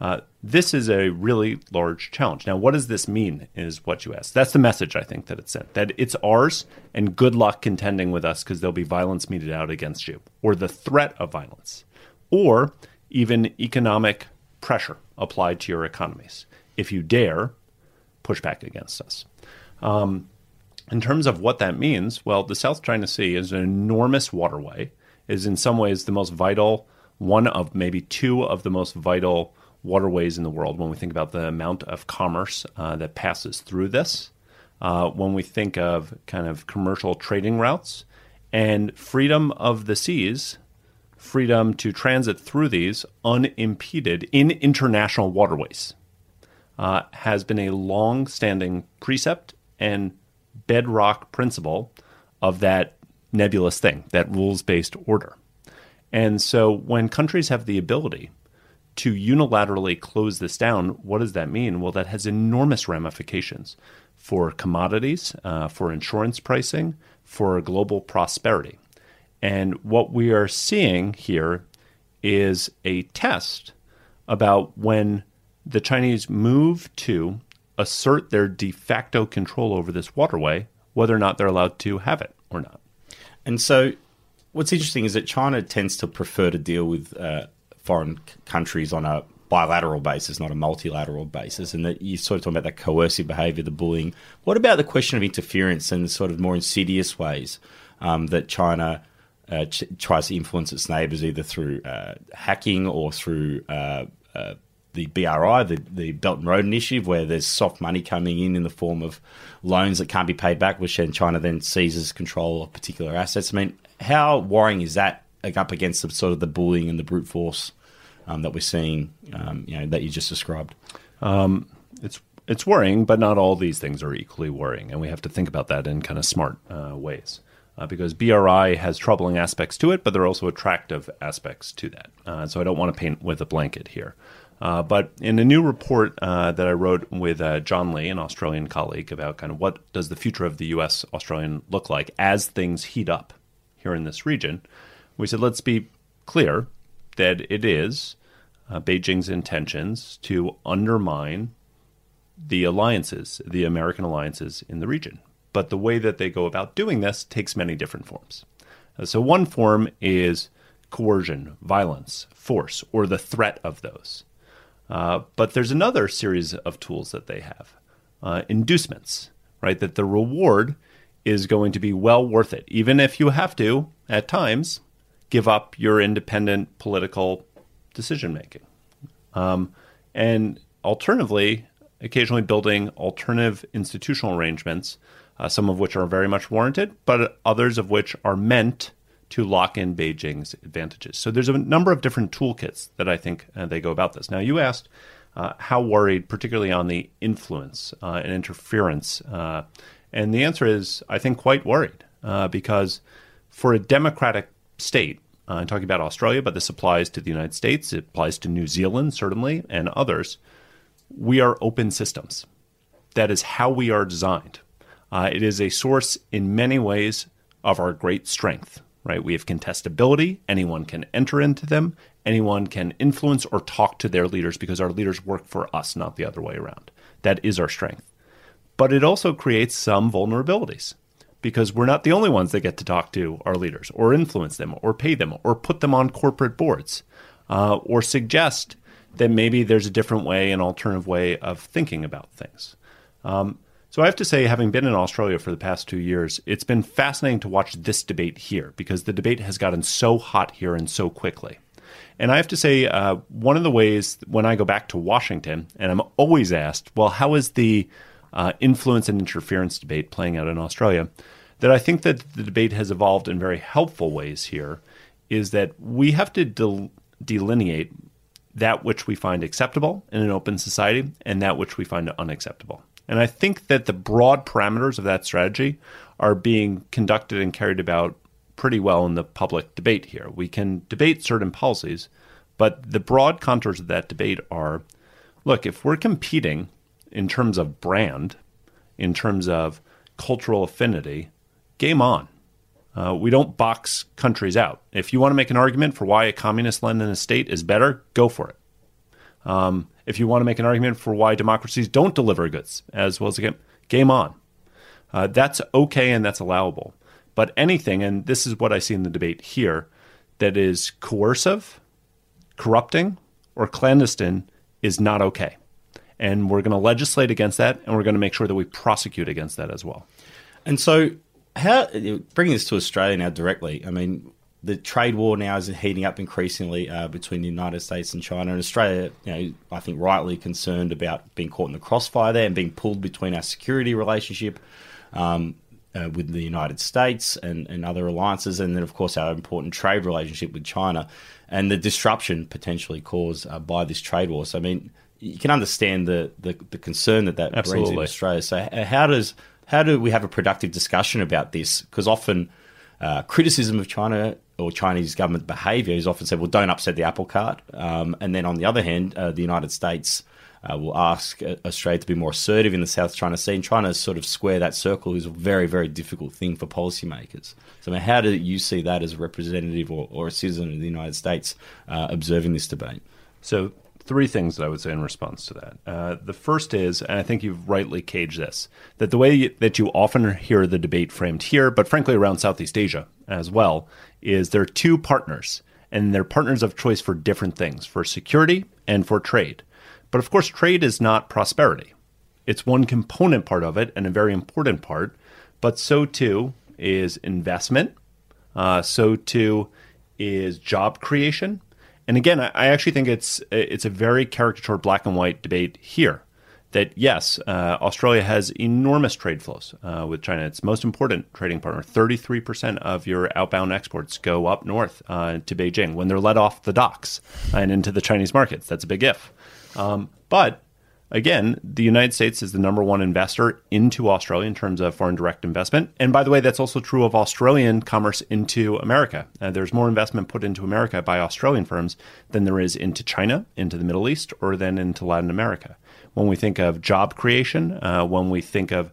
Uh, this is a really large challenge. Now, what does this mean? Is what you asked. That's the message I think that it sent. That it's ours, and good luck contending with us because there'll be violence meted out against you, or the threat of violence, or even economic pressure applied to your economies. If you dare push back against us. Um, in terms of what that means, well, the South China Sea is an enormous waterway, is in some ways the most vital, one of maybe two of the most vital waterways in the world when we think about the amount of commerce uh, that passes through this. Uh, when we think of kind of commercial trading routes and freedom of the seas, freedom to transit through these unimpeded in international waterways, uh, has been a long standing precept and bedrock principle of that nebulous thing, that rules based order. And so when countries have the ability to unilaterally close this down, what does that mean? Well, that has enormous ramifications for commodities, uh, for insurance pricing, for global prosperity. And what we are seeing here is a test about when the Chinese move to assert their de facto control over this waterway, whether or not they're allowed to have it or not. And so, what's interesting is that China tends to prefer to deal with uh, foreign c- countries on a bilateral basis, not a multilateral basis, and that you sort of talking about that coercive behaviour, the bullying. What about the question of interference and sort of more insidious ways um, that China uh, ch- tries to influence its neighbours, either through uh, hacking or through uh, uh the BRI, the, the Belt and Road Initiative, where there's soft money coming in in the form of loans that can't be paid back, which then China then seizes control of particular assets. I mean, how worrying is that up against the sort of the bullying and the brute force um, that we're seeing, um, you know, that you just described? Um, it's it's worrying, but not all these things are equally worrying, and we have to think about that in kind of smart uh, ways. Uh, because BRI has troubling aspects to it, but there are also attractive aspects to that. Uh, so I don't want to paint with a blanket here. Uh, but in a new report uh, that I wrote with uh, John Lee, an Australian colleague, about kind of what does the future of the U.S. Australian look like as things heat up here in this region, we said let's be clear that it is uh, Beijing's intentions to undermine the alliances, the American alliances in the region. But the way that they go about doing this takes many different forms. Uh, so one form is coercion, violence, force, or the threat of those. Uh, but there's another series of tools that they have uh, inducements, right? That the reward is going to be well worth it, even if you have to, at times, give up your independent political decision making. Um, and alternatively, occasionally building alternative institutional arrangements, uh, some of which are very much warranted, but others of which are meant to lock in Beijing's advantages. So there's a number of different toolkits that I think uh, they go about this. Now, you asked uh, how worried, particularly on the influence uh, and interference, uh, and the answer is I think quite worried uh, because for a democratic state, uh, I'm talking about Australia, but this applies to the United States, it applies to New Zealand, certainly, and others. We are open systems. That is how we are designed. Uh, it is a source in many ways of our great strength, right? We have contestability. Anyone can enter into them. Anyone can influence or talk to their leaders because our leaders work for us, not the other way around. That is our strength. But it also creates some vulnerabilities because we're not the only ones that get to talk to our leaders or influence them or pay them or put them on corporate boards uh, or suggest that maybe there's a different way, an alternative way of thinking about things. Um, so I have to say, having been in Australia for the past two years, it's been fascinating to watch this debate here because the debate has gotten so hot here and so quickly. And I have to say, uh, one of the ways when I go back to Washington, and I'm always asked, well, how is the uh, influence and interference debate playing out in Australia? That I think that the debate has evolved in very helpful ways here is that we have to del- delineate that which we find acceptable in an open society and that which we find unacceptable. And I think that the broad parameters of that strategy are being conducted and carried about pretty well in the public debate here. We can debate certain policies, but the broad contours of that debate are look, if we're competing in terms of brand, in terms of cultural affinity, game on. Uh, we don't box countries out. If you want to make an argument for why a communist Leninist state is better, go for it. Um, if you want to make an argument for why democracies don't deliver goods as well as game, game on. Uh, that's okay and that's allowable. But anything, and this is what I see in the debate here, that is coercive, corrupting, or clandestine is not okay. And we're going to legislate against that, and we're going to make sure that we prosecute against that as well. And so how bringing this to Australia now directly? I mean, the trade war now is heating up increasingly uh, between the United States and China. And Australia, you know, I think rightly concerned about being caught in the crossfire there and being pulled between our security relationship um, uh, with the United States and, and other alliances, and then of course our important trade relationship with China, and the disruption potentially caused uh, by this trade war. So I mean, you can understand the the, the concern that that Absolutely. brings in Australia. So how does how do we have a productive discussion about this? Because often uh, criticism of China or Chinese government behaviour is often said, well, don't upset the apple cart. Um, and then on the other hand, uh, the United States uh, will ask uh, Australia to be more assertive in the South China Sea. And trying to sort of square that circle is a very, very difficult thing for policymakers. So, I mean, how do you see that as a representative or, or a citizen of the United States uh, observing this debate? So, three things that I would say in response to that. Uh, the first is, and I think you've rightly caged this, that the way that you often hear the debate framed here, but frankly around Southeast Asia as well, is there are two partners, and they're partners of choice for different things, for security and for trade. But of course, trade is not prosperity. It's one component part of it and a very important part, but so too is investment. Uh, so too is job creation and again, I actually think it's it's a very caricature black and white debate here. That yes, uh, Australia has enormous trade flows uh, with China. It's most important trading partner. Thirty-three percent of your outbound exports go up north uh, to Beijing when they're let off the docks and into the Chinese markets. That's a big if. Um, but again, the United States is the number one investor into Australia in terms of foreign direct investment. And by the way, that's also true of Australian commerce into America. Uh, there's more investment put into America by Australian firms than there is into China, into the Middle East, or then into Latin America. When we think of job creation, uh, when we think of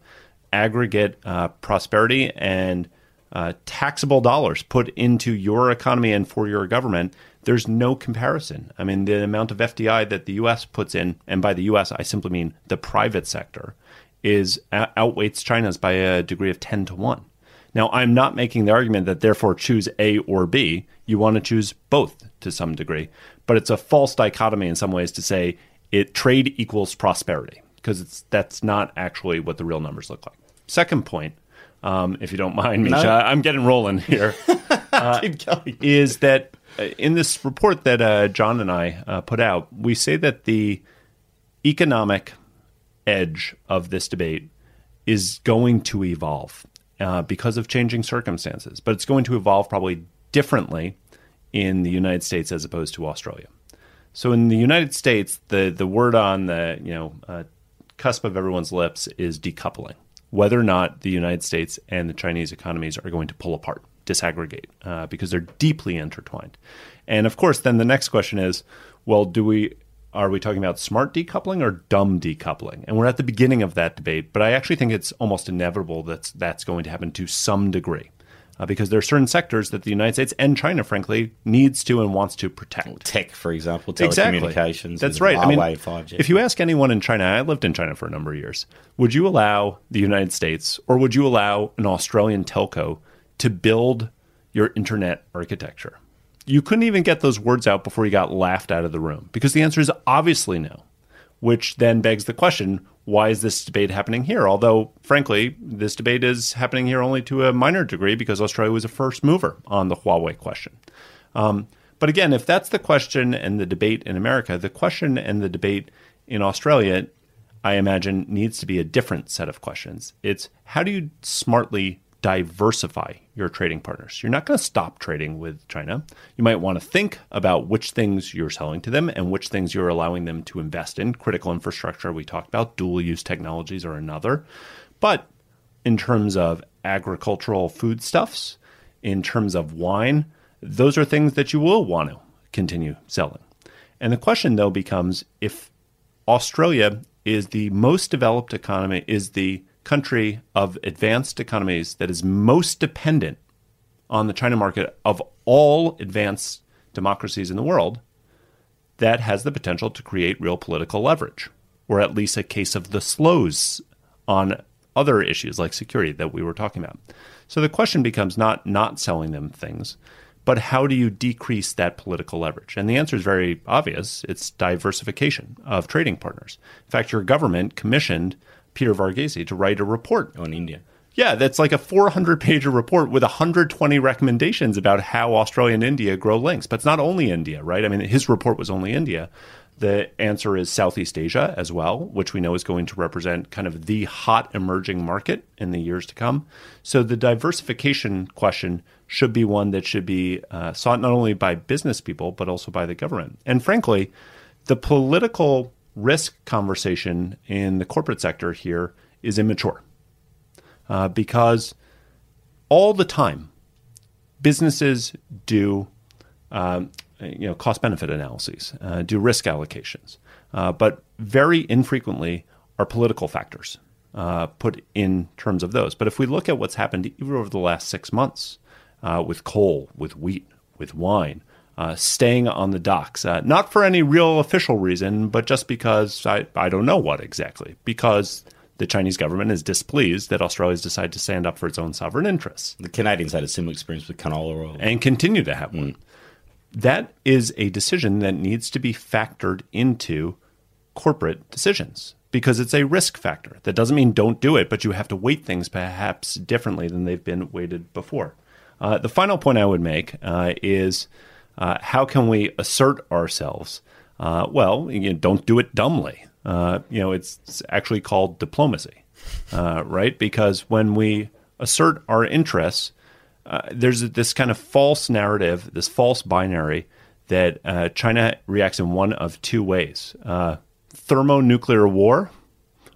aggregate uh, prosperity and uh, taxable dollars put into your economy and for your government, there's no comparison. I mean, the amount of FDI that the U.S. puts in, and by the U.S. I simply mean the private sector, is outweighs China's by a degree of ten to one. Now, I'm not making the argument that therefore choose A or B. You want to choose both to some degree, but it's a false dichotomy in some ways to say it trade equals prosperity because it's that's not actually what the real numbers look like. Second point, um, if you don't mind, Misha, no. I'm getting rolling here. Uh, is that uh, in this report that uh, John and I uh, put out, we say that the economic edge of this debate is going to evolve uh, because of changing circumstances, but it's going to evolve probably differently in the United States as opposed to Australia. So in the United States, the the word on the you know uh, cusp of everyone's lips is decoupling. Whether or not the United States and the Chinese economies are going to pull apart, disaggregate, uh, because they're deeply intertwined. And of course, then the next question is, well, do we are we talking about smart decoupling or dumb decoupling? And we're at the beginning of that debate, but I actually think it's almost inevitable that that's going to happen to some degree. Uh, because there are certain sectors that the United States and China, frankly, needs to and wants to protect. Tech, for example, telecommunications. Exactly. That's right. I mean, 5G. if you ask anyone in China, I lived in China for a number of years. Would you allow the United States or would you allow an Australian telco to build your internet architecture? you couldn't even get those words out before you got laughed out of the room because the answer is obviously no, which then begs the question why is this debate happening here? Although, frankly, this debate is happening here only to a minor degree because Australia was a first mover on the Huawei question. Um, but again, if that's the question and the debate in America, the question and the debate in Australia, I imagine, needs to be a different set of questions. It's how do you smartly diversify your trading partners. You're not going to stop trading with China. You might want to think about which things you're selling to them and which things you're allowing them to invest in. Critical infrastructure, we talked about, dual use technologies are another. But in terms of agricultural foodstuffs, in terms of wine, those are things that you will want to continue selling. And the question, though, becomes if Australia is the most developed economy, is the country of advanced economies that is most dependent on the China market of all advanced democracies in the world, that has the potential to create real political leverage, or at least a case of the slows on other issues like security that we were talking about. So the question becomes not not selling them things, but how do you decrease that political leverage? And the answer is very obvious. It's diversification of trading partners. In fact, your government commissioned Peter Varghese to write a report on India. Yeah, that's like a 400 page report with 120 recommendations about how Australia and India grow links. But it's not only India, right? I mean, his report was only India. The answer is Southeast Asia as well, which we know is going to represent kind of the hot emerging market in the years to come. So the diversification question should be one that should be uh, sought not only by business people, but also by the government. And frankly, the political risk conversation in the corporate sector here is immature uh, because all the time businesses do um, you know cost benefit analyses, uh, do risk allocations, uh, but very infrequently are political factors uh, put in terms of those. But if we look at what's happened even over the last six months uh, with coal, with wheat, with wine, uh, staying on the docks, uh, not for any real official reason, but just because I, I don't know what exactly, because the Chinese government is displeased that Australia's decided to stand up for its own sovereign interests. The Canadians had a similar experience with canola oil. And continue to have one. Mm. That is a decision that needs to be factored into corporate decisions because it's a risk factor. That doesn't mean don't do it, but you have to weight things perhaps differently than they've been weighted before. Uh, the final point I would make uh, is uh, how can we assert ourselves? Uh, well, you know, don't do it dumbly. Uh, you know, it's, it's, actually called diplomacy, uh, right? Because when we assert our interests, uh, there's this kind of false narrative, this false binary that uh, China reacts in one of two ways: thermonuclear war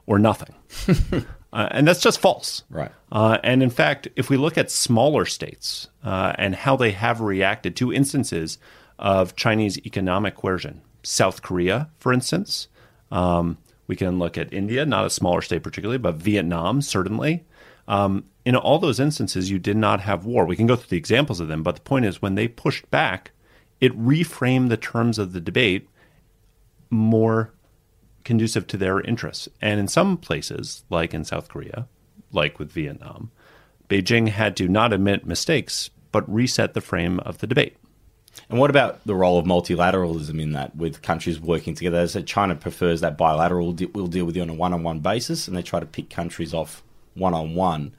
or nothing. Uh, and that's just false. Right. Uh, and in fact, if we look at smaller states uh, and how they have reacted to instances of Chinese economic coercion, South Korea, for instance, um, we can look at India, not a smaller state particularly, but Vietnam, certainly. Um, in all those instances, you did not have war. We can go through the examples of them, but the point is when they pushed back, it reframed the terms of the debate more conducive to their interests. And in some places, like in South Korea, like with Vietnam, Beijing had to not admit mistakes, but reset the frame of the debate. And what about the role of multilateralism in that, with countries working together? As said, China prefers that bilateral, we'll deal with you on a one on one basis, and they try to pick countries off one on one.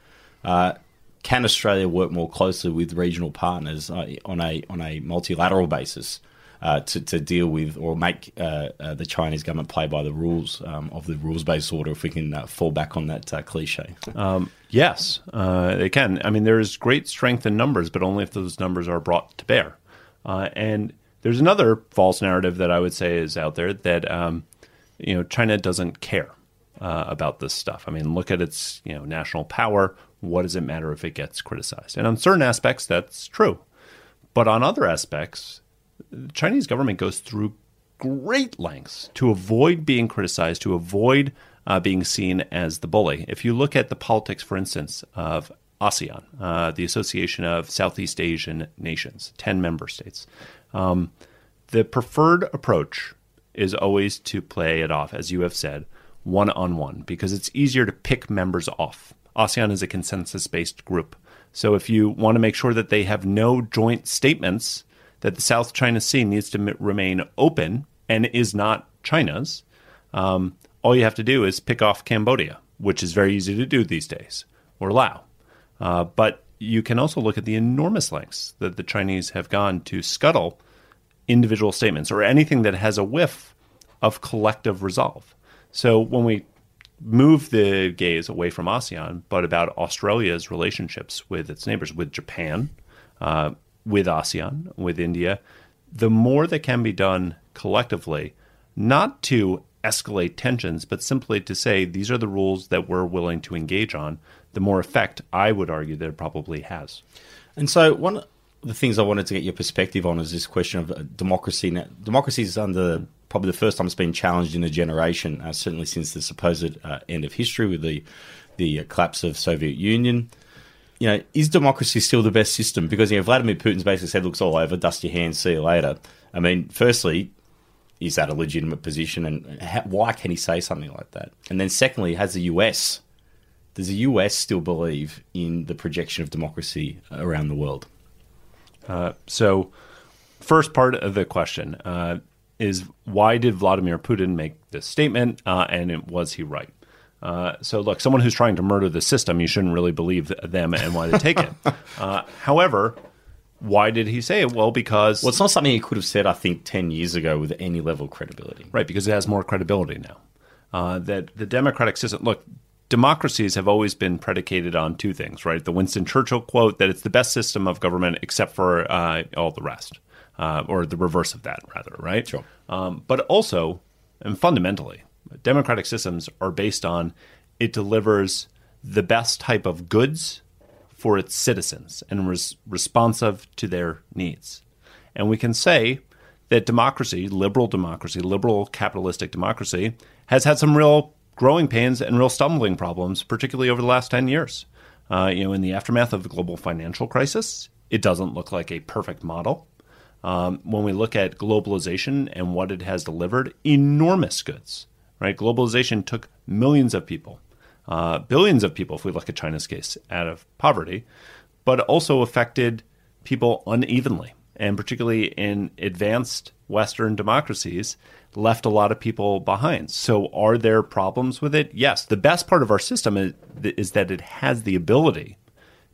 Can Australia work more closely with regional partners uh, on a on a multilateral basis uh, to, to deal with or make uh, uh, the Chinese government play by the rules um, of the rules based order if we can uh, fall back on that uh, cliche. Um, yes, they can. I mean, there's great strength in numbers, but only if those numbers are brought to bear. and there's another false narrative that I would say is out there that um, you know China doesn't care about this stuff. I mean, look at its you know national power. What does it matter if it gets criticized? And on certain aspects, that's true. But on other aspects, the Chinese government goes through great lengths to avoid being criticized, to avoid uh, being seen as the bully. If you look at the politics, for instance, of ASEAN, uh, the Association of Southeast Asian Nations, 10 member states, um, the preferred approach is always to play it off, as you have said, one on one, because it's easier to pick members off. ASEAN is a consensus based group. So if you want to make sure that they have no joint statements that the South China Sea needs to m- remain open and is not China's, um, all you have to do is pick off Cambodia, which is very easy to do these days, or Laos. Uh, but you can also look at the enormous lengths that the Chinese have gone to scuttle individual statements or anything that has a whiff of collective resolve. So when we move the gaze away from ASEAN, but about Australia's relationships with its neighbors, with Japan, uh, with ASEAN, with India, the more that can be done collectively, not to escalate tensions, but simply to say these are the rules that we're willing to engage on, the more effect I would argue that it probably has. And so, one of the things I wanted to get your perspective on is this question of uh, democracy. Now, democracy is under probably the first time it's been challenged in a generation, uh, certainly since the supposed uh, end of history with the the collapse of Soviet Union you know, is democracy still the best system? Because you know, Vladimir Putin's basically said, "Looks all over, dust your hands, see you later." I mean, firstly, is that a legitimate position, and how, why can he say something like that? And then, secondly, has the US does the US still believe in the projection of democracy around the world? Uh, so, first part of the question uh, is why did Vladimir Putin make this statement, uh, and was he right? Uh, so, look, someone who's trying to murder the system, you shouldn't really believe them and why they take it. Uh, however, why did he say it? Well, because. Well, it's not something he could have said, I think, 10 years ago with any level of credibility. Right, because it has more credibility now. Uh, that the democratic system, look, democracies have always been predicated on two things, right? The Winston Churchill quote that it's the best system of government except for uh, all the rest, uh, or the reverse of that, rather, right? Sure. Um, but also, and fundamentally, democratic systems are based on it delivers the best type of goods for its citizens and res- responsive to their needs. And we can say that democracy, liberal democracy, liberal capitalistic democracy, has had some real growing pains and real stumbling problems, particularly over the last 10 years. Uh, you know, in the aftermath of the global financial crisis, it doesn't look like a perfect model. Um, when we look at globalization and what it has delivered, enormous goods right? Globalization took millions of people, uh, billions of people, if we look at China's case, out of poverty, but also affected people unevenly. And particularly in advanced Western democracies, left a lot of people behind. So, are there problems with it? Yes. The best part of our system is, is that it has the ability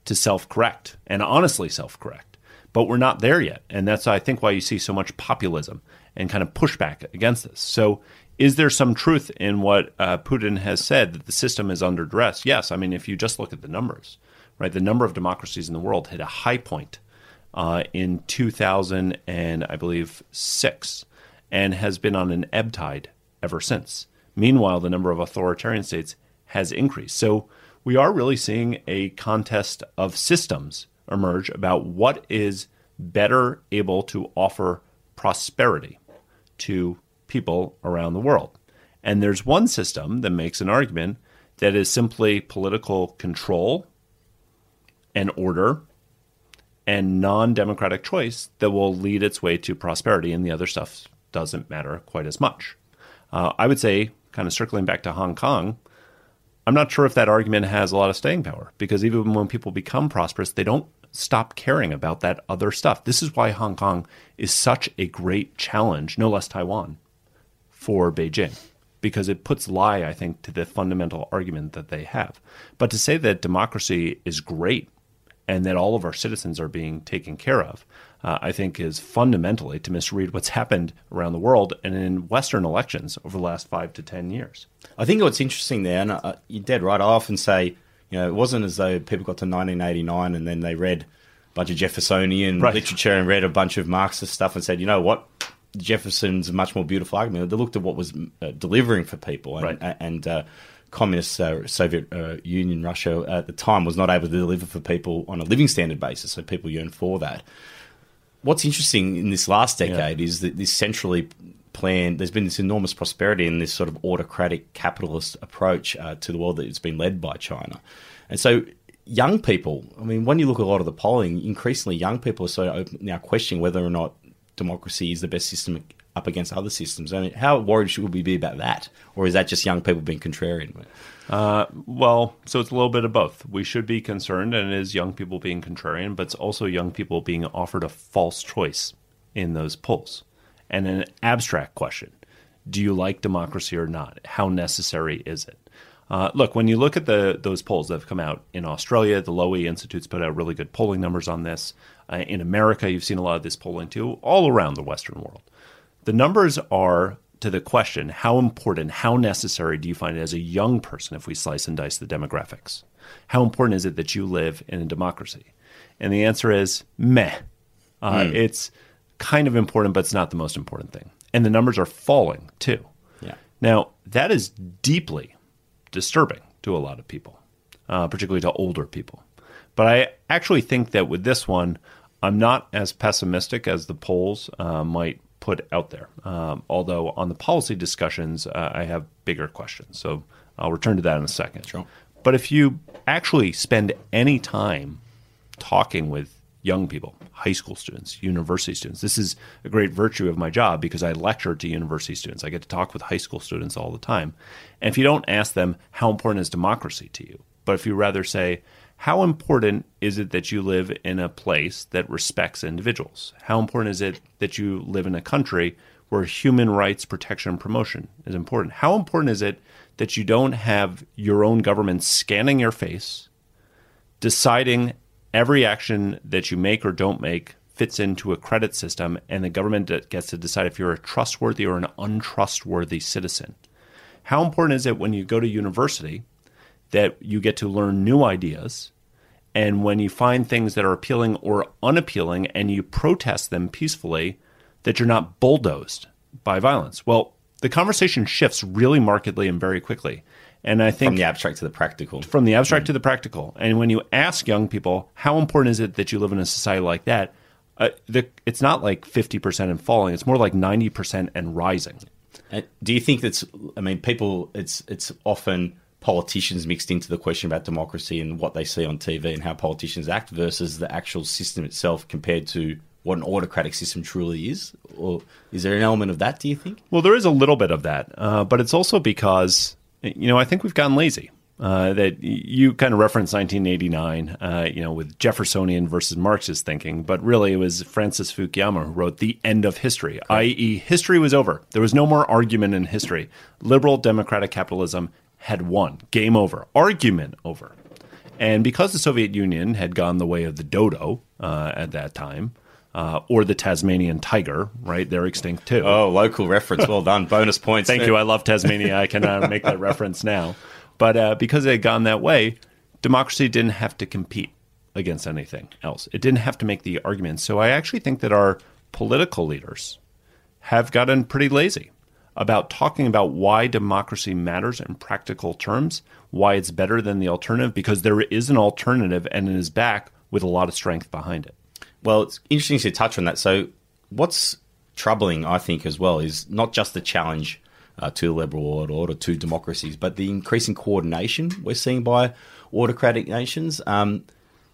to self correct and honestly self correct. But we're not there yet. And that's, I think, why you see so much populism and kind of pushback against this. So, is there some truth in what uh, Putin has said that the system is under duress? Yes. I mean, if you just look at the numbers, right, the number of democracies in the world hit a high point uh, in 2000 and I believe six, and has been on an ebb tide ever since. Meanwhile, the number of authoritarian states has increased. So we are really seeing a contest of systems emerge about what is better able to offer prosperity to people around the world. And there's one system that makes an argument that is simply political control and order and non democratic choice that will lead its way to prosperity, and the other stuff doesn't matter quite as much. Uh, I would say, kind of circling back to Hong Kong, I'm not sure if that argument has a lot of staying power because even when people become prosperous, they don't stop caring about that other stuff. This is why Hong Kong is such a great challenge, no less Taiwan, for Beijing because it puts lie, I think, to the fundamental argument that they have. But to say that democracy is great and that all of our citizens are being taken care of, uh, I think is fundamentally to misread what's happened around the world and in Western elections over the last five to 10 years. I think what's interesting there, and uh, you're dead right, I often say, you know, it wasn't as though people got to 1989 and then they read a bunch of Jeffersonian right. literature and read a bunch of Marxist stuff and said, you know what, Jefferson's much more beautiful argument. They looked at what was uh, delivering for people, and, right. and uh, communist uh, Soviet uh, Union Russia at the time was not able to deliver for people on a living standard basis. So people yearned for that. What's interesting in this last decade yeah. is that this centrally planned, there's been this enormous prosperity in this sort of autocratic capitalist approach uh, to the world that it's been led by China, and so young people. I mean, when you look at a lot of the polling, increasingly young people are so now questioning whether or not democracy is the best system up against other systems. I mean, how worried should we be about that, or is that just young people being contrarian? Uh, well, so it's a little bit of both. We should be concerned, and it is young people being contrarian, but it's also young people being offered a false choice in those polls and an abstract question: Do you like democracy or not? How necessary is it? Uh, look, when you look at the those polls that have come out in Australia, the Lowy Institute's put out really good polling numbers on this. Uh, in America, you've seen a lot of this polling too, all around the Western world. The numbers are to the question how important, how necessary do you find it as a young person if we slice and dice the demographics? How important is it that you live in a democracy? And the answer is meh. Uh, mm. It's kind of important, but it's not the most important thing. And the numbers are falling too. Yeah. Now, that is deeply disturbing to a lot of people, uh, particularly to older people. But I actually think that with this one, I'm not as pessimistic as the polls uh, might put out there. Um, although on the policy discussions, uh, I have bigger questions. So I'll return to that in a second. Sure. But if you actually spend any time talking with young people, high school students, university students, this is a great virtue of my job because I lecture to university students. I get to talk with high school students all the time. And if you don't ask them, how important is democracy to you? But if you rather say, how important is it that you live in a place that respects individuals? How important is it that you live in a country where human rights protection and promotion is important? How important is it that you don't have your own government scanning your face, deciding every action that you make or don't make fits into a credit system, and the government gets to decide if you're a trustworthy or an untrustworthy citizen? How important is it when you go to university that you get to learn new ideas and when you find things that are appealing or unappealing and you protest them peacefully, that you're not bulldozed by violence. Well, the conversation shifts really markedly and very quickly. And I think from the abstract to the practical. From the abstract mm. to the practical. And when you ask young people, how important is it that you live in a society like that? Uh, the, it's not like 50% and falling. It's more like 90% and rising. Uh, do you think that's, I mean, people, it's, it's often politicians mixed into the question about democracy and what they see on TV and how politicians act versus the actual system itself compared to what an autocratic system truly is? Or is there an element of that, do you think? Well, there is a little bit of that, uh, but it's also because, you know, I think we've gotten lazy. Uh, that you kind of referenced 1989, uh, you know, with Jeffersonian versus Marxist thinking, but really it was Francis Fukuyama who wrote The End of History, i.e., history was over. There was no more argument in history. Liberal democratic capitalism had won. Game over. Argument over. And because the Soviet Union had gone the way of the dodo uh, at that time, uh, or the Tasmanian tiger, right? They're extinct too. Oh, local reference. Well done. Bonus points. Thank you. I love Tasmania. I can uh, make that reference now. But uh, because it had gone that way, democracy didn't have to compete against anything else. It didn't have to make the argument. So I actually think that our political leaders have gotten pretty lazy about talking about why democracy matters in practical terms, why it's better than the alternative, because there is an alternative and it is back with a lot of strength behind it. Well, it's interesting to touch on that. So, what's troubling, I think, as well, is not just the challenge uh, to the liberal order, to democracies, but the increasing coordination we're seeing by autocratic nations. Um,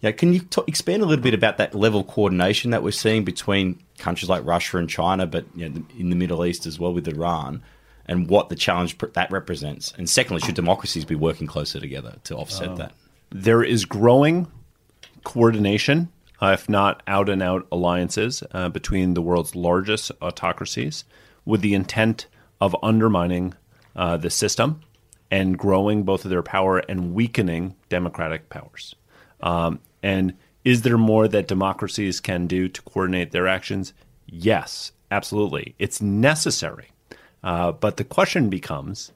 yeah, can you t- expand a little bit about that level of coordination that we're seeing between countries like Russia and China, but you know, in the Middle East as well with Iran, and what the challenge that represents? And secondly, should democracies be working closer together to offset uh, that? There is growing coordination, uh, if not out and out alliances, uh, between the world's largest autocracies with the intent of undermining uh, the system and growing both of their power and weakening democratic powers. Um, and Is there more that democracies can do to coordinate their actions? Yes, absolutely. It's necessary. Uh, but the question becomes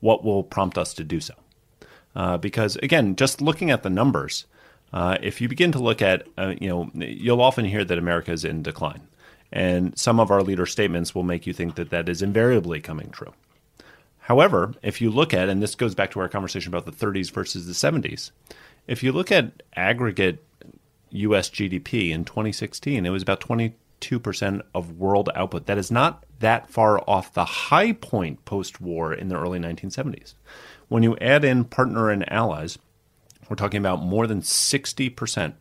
what will prompt us to do so? Uh, because again, just looking at the numbers, uh, if you begin to look at, uh, you know, you'll often hear that America is in decline. And some of our leader statements will make you think that that is invariably coming true. However, if you look at, and this goes back to our conversation about the 30s versus the 70s, if you look at aggregate US GDP in 2016, it was about 22% of world output. That is not that far off the high point post war in the early 1970s. When you add in partner and allies, we're talking about more than 60%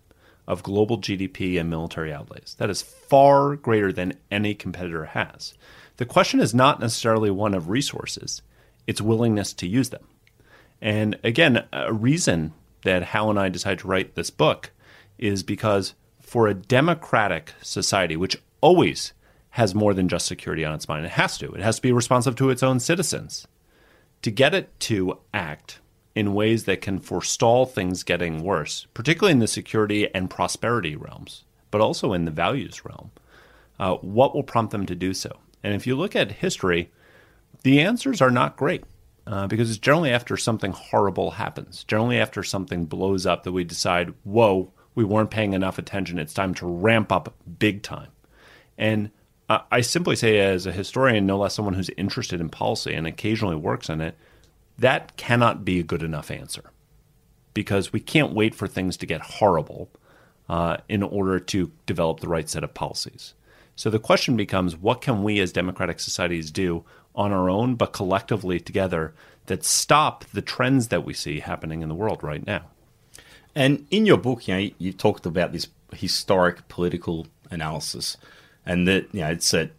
of global GDP and military outlays. That is far greater than any competitor has. The question is not necessarily one of resources, it's willingness to use them. And again, a reason that Hal and I decided to write this book is because for a democratic society, which always has more than just security on its mind, it has to. It has to be responsive to its own citizens. To get it to act in ways that can forestall things getting worse, particularly in the security and prosperity realms, but also in the values realm, uh, what will prompt them to do so? And if you look at history, the answers are not great. Uh, because it's generally after something horrible happens, generally after something blows up that we decide, whoa, we weren't paying enough attention. It's time to ramp up big time. And I simply say, as a historian, no less someone who's interested in policy and occasionally works in it, that cannot be a good enough answer because we can't wait for things to get horrible uh, in order to develop the right set of policies. So the question becomes what can we as democratic societies do on our own, but collectively together that stop the trends that we see happening in the world right now? And in your book, you know, you talked about this historic political analysis, and that you know it's a,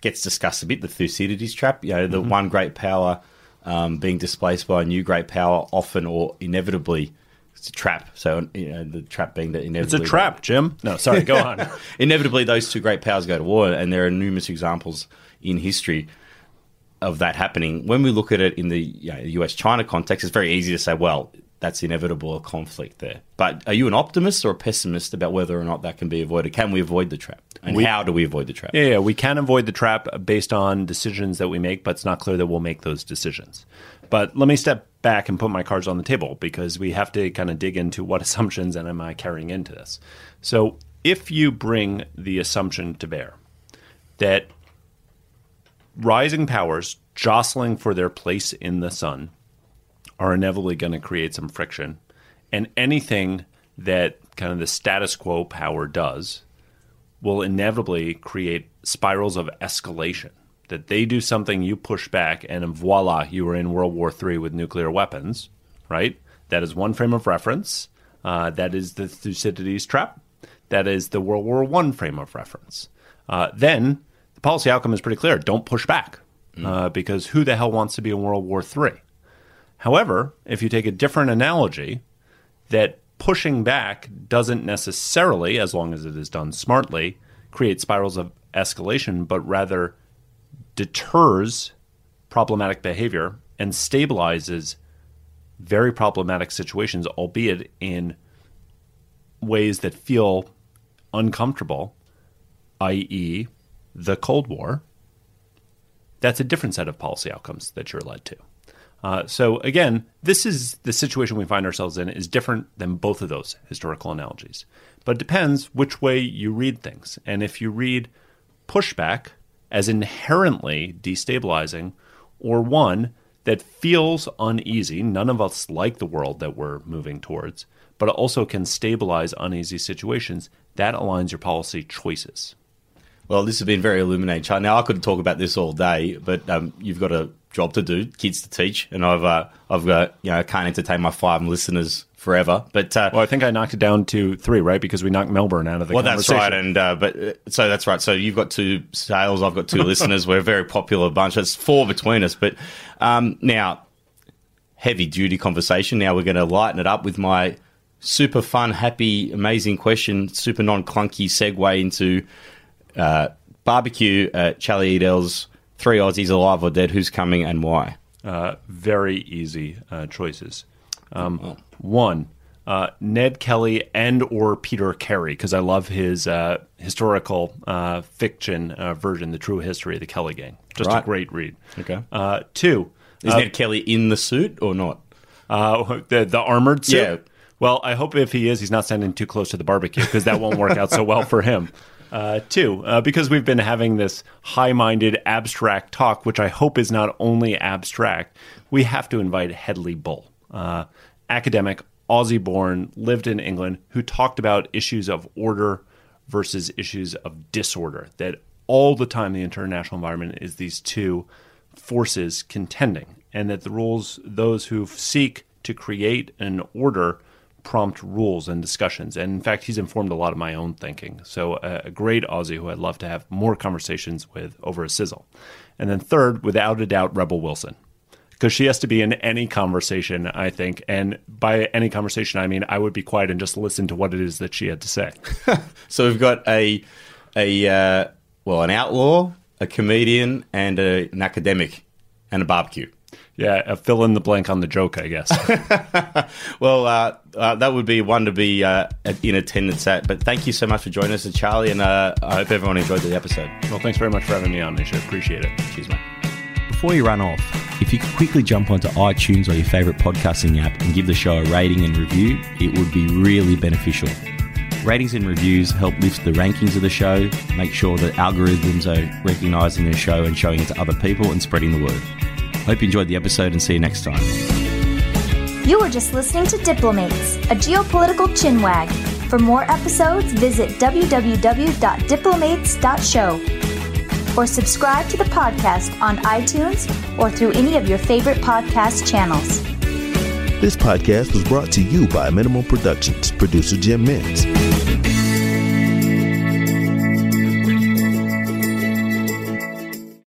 gets discussed a bit the Thucydides trap. You know, the mm-hmm. one great power um, being displaced by a new great power, often or inevitably. It's a trap. So you know, the trap being that inevitably it's a trap, Jim. No, sorry, go on. inevitably, those two great powers go to war, and there are numerous examples in history of that happening. When we look at it in the you know, US China context, it's very easy to say, well, that's inevitable a conflict there. But are you an optimist or a pessimist about whether or not that can be avoided? Can we avoid the trap? And we, how do we avoid the trap? Yeah, yeah, we can avoid the trap based on decisions that we make, but it's not clear that we'll make those decisions. But let me step back and put my cards on the table because we have to kind of dig into what assumptions and am I carrying into this. So if you bring the assumption to bear that rising powers jostling for their place in the sun are inevitably going to create some friction. And anything that kind of the status quo power does will inevitably create spirals of escalation. That they do something, you push back, and voila, you are in World War III with nuclear weapons, right? That is one frame of reference. Uh, that is the Thucydides trap. That is the World War I frame of reference. Uh, then the policy outcome is pretty clear. Don't push back, mm. uh, because who the hell wants to be in World War III? However, if you take a different analogy, that pushing back doesn't necessarily, as long as it is done smartly, create spirals of escalation, but rather deters problematic behavior and stabilizes very problematic situations, albeit in ways that feel uncomfortable, i.e., the Cold War, that's a different set of policy outcomes that you're led to. Uh, so again, this is the situation we find ourselves in is different than both of those historical analogies. But it depends which way you read things. And if you read pushback as inherently destabilizing, or one that feels uneasy, none of us like the world that we're moving towards, but also can stabilize uneasy situations, that aligns your policy choices. Well, this has been very illuminating. Now, I could talk about this all day, but um, you've got a job to do, kids to teach, and I've uh, I've got you know I can't entertain my five listeners forever. But uh, well, I think I knocked it down to three, right? Because we knocked Melbourne out of the well, that's right. And uh, but uh, so that's right. So you've got two sales, I've got two listeners. We're a very popular bunch. It's four between us. But um, now, heavy duty conversation. Now we're going to lighten it up with my super fun, happy, amazing question, super non clunky segue into uh, barbecue at Charlie Edel's three Aussies alive or dead. Who's coming and why? Uh, very easy uh, choices. Um, oh. One, uh, Ned Kelly and or Peter Carey because I love his uh, historical uh, fiction uh, version, the true history of the Kelly Gang. Just a great read. Okay. Uh, two, Is Ned Kelly in the suit or not? uh, the the armored suit. Yeah. Well, I hope if he is, he's not standing too close to the barbecue because that won't work out so well for him. Uh, two, uh, because we've been having this high-minded, abstract talk, which I hope is not only abstract. We have to invite Hedley Bull, uh, academic, Aussie-born, lived in England, who talked about issues of order versus issues of disorder. That all the time, the international environment is these two forces contending, and that the rules, those who seek to create an order, prompt rules and discussions. And in fact, he's informed a lot of my own thinking. So, a, great Aussie who I'd love to have more conversations with over a sizzle. And then, third, without a doubt, Rebel Wilson. Because she has to be in any conversation, I think. And by any conversation, I mean I would be quiet and just listen to what it is that she had to say. So we've got a a uh, well, an outlaw, a comedian, and a, an academic, and a barbecue. Yeah, a fill in the blank on the joke, I guess. Well, uh, uh, that would be one to be uh, in attendance at. But thank you so much for joining us, Charlie, and uh, I hope everyone enjoyed the episode. well, thanks very much for having me on, Misha. Appreciate it. Cheers, mate. Before you run off, if you could quickly jump onto iTunes or your favorite podcasting app and give the show a rating and review, it would be really beneficial. Ratings and reviews help lift the rankings of the show, make sure that algorithms are recognizing the show and showing it to other people and spreading the word. Hope you enjoyed the episode and see you next time. You were just listening to Diplomates, a geopolitical chinwag. For more episodes, visit www.diplomates.show or subscribe to the podcast on iTunes or through any of your favorite podcast channels. This podcast was brought to you by Minimal Productions, producer Jim Mintz.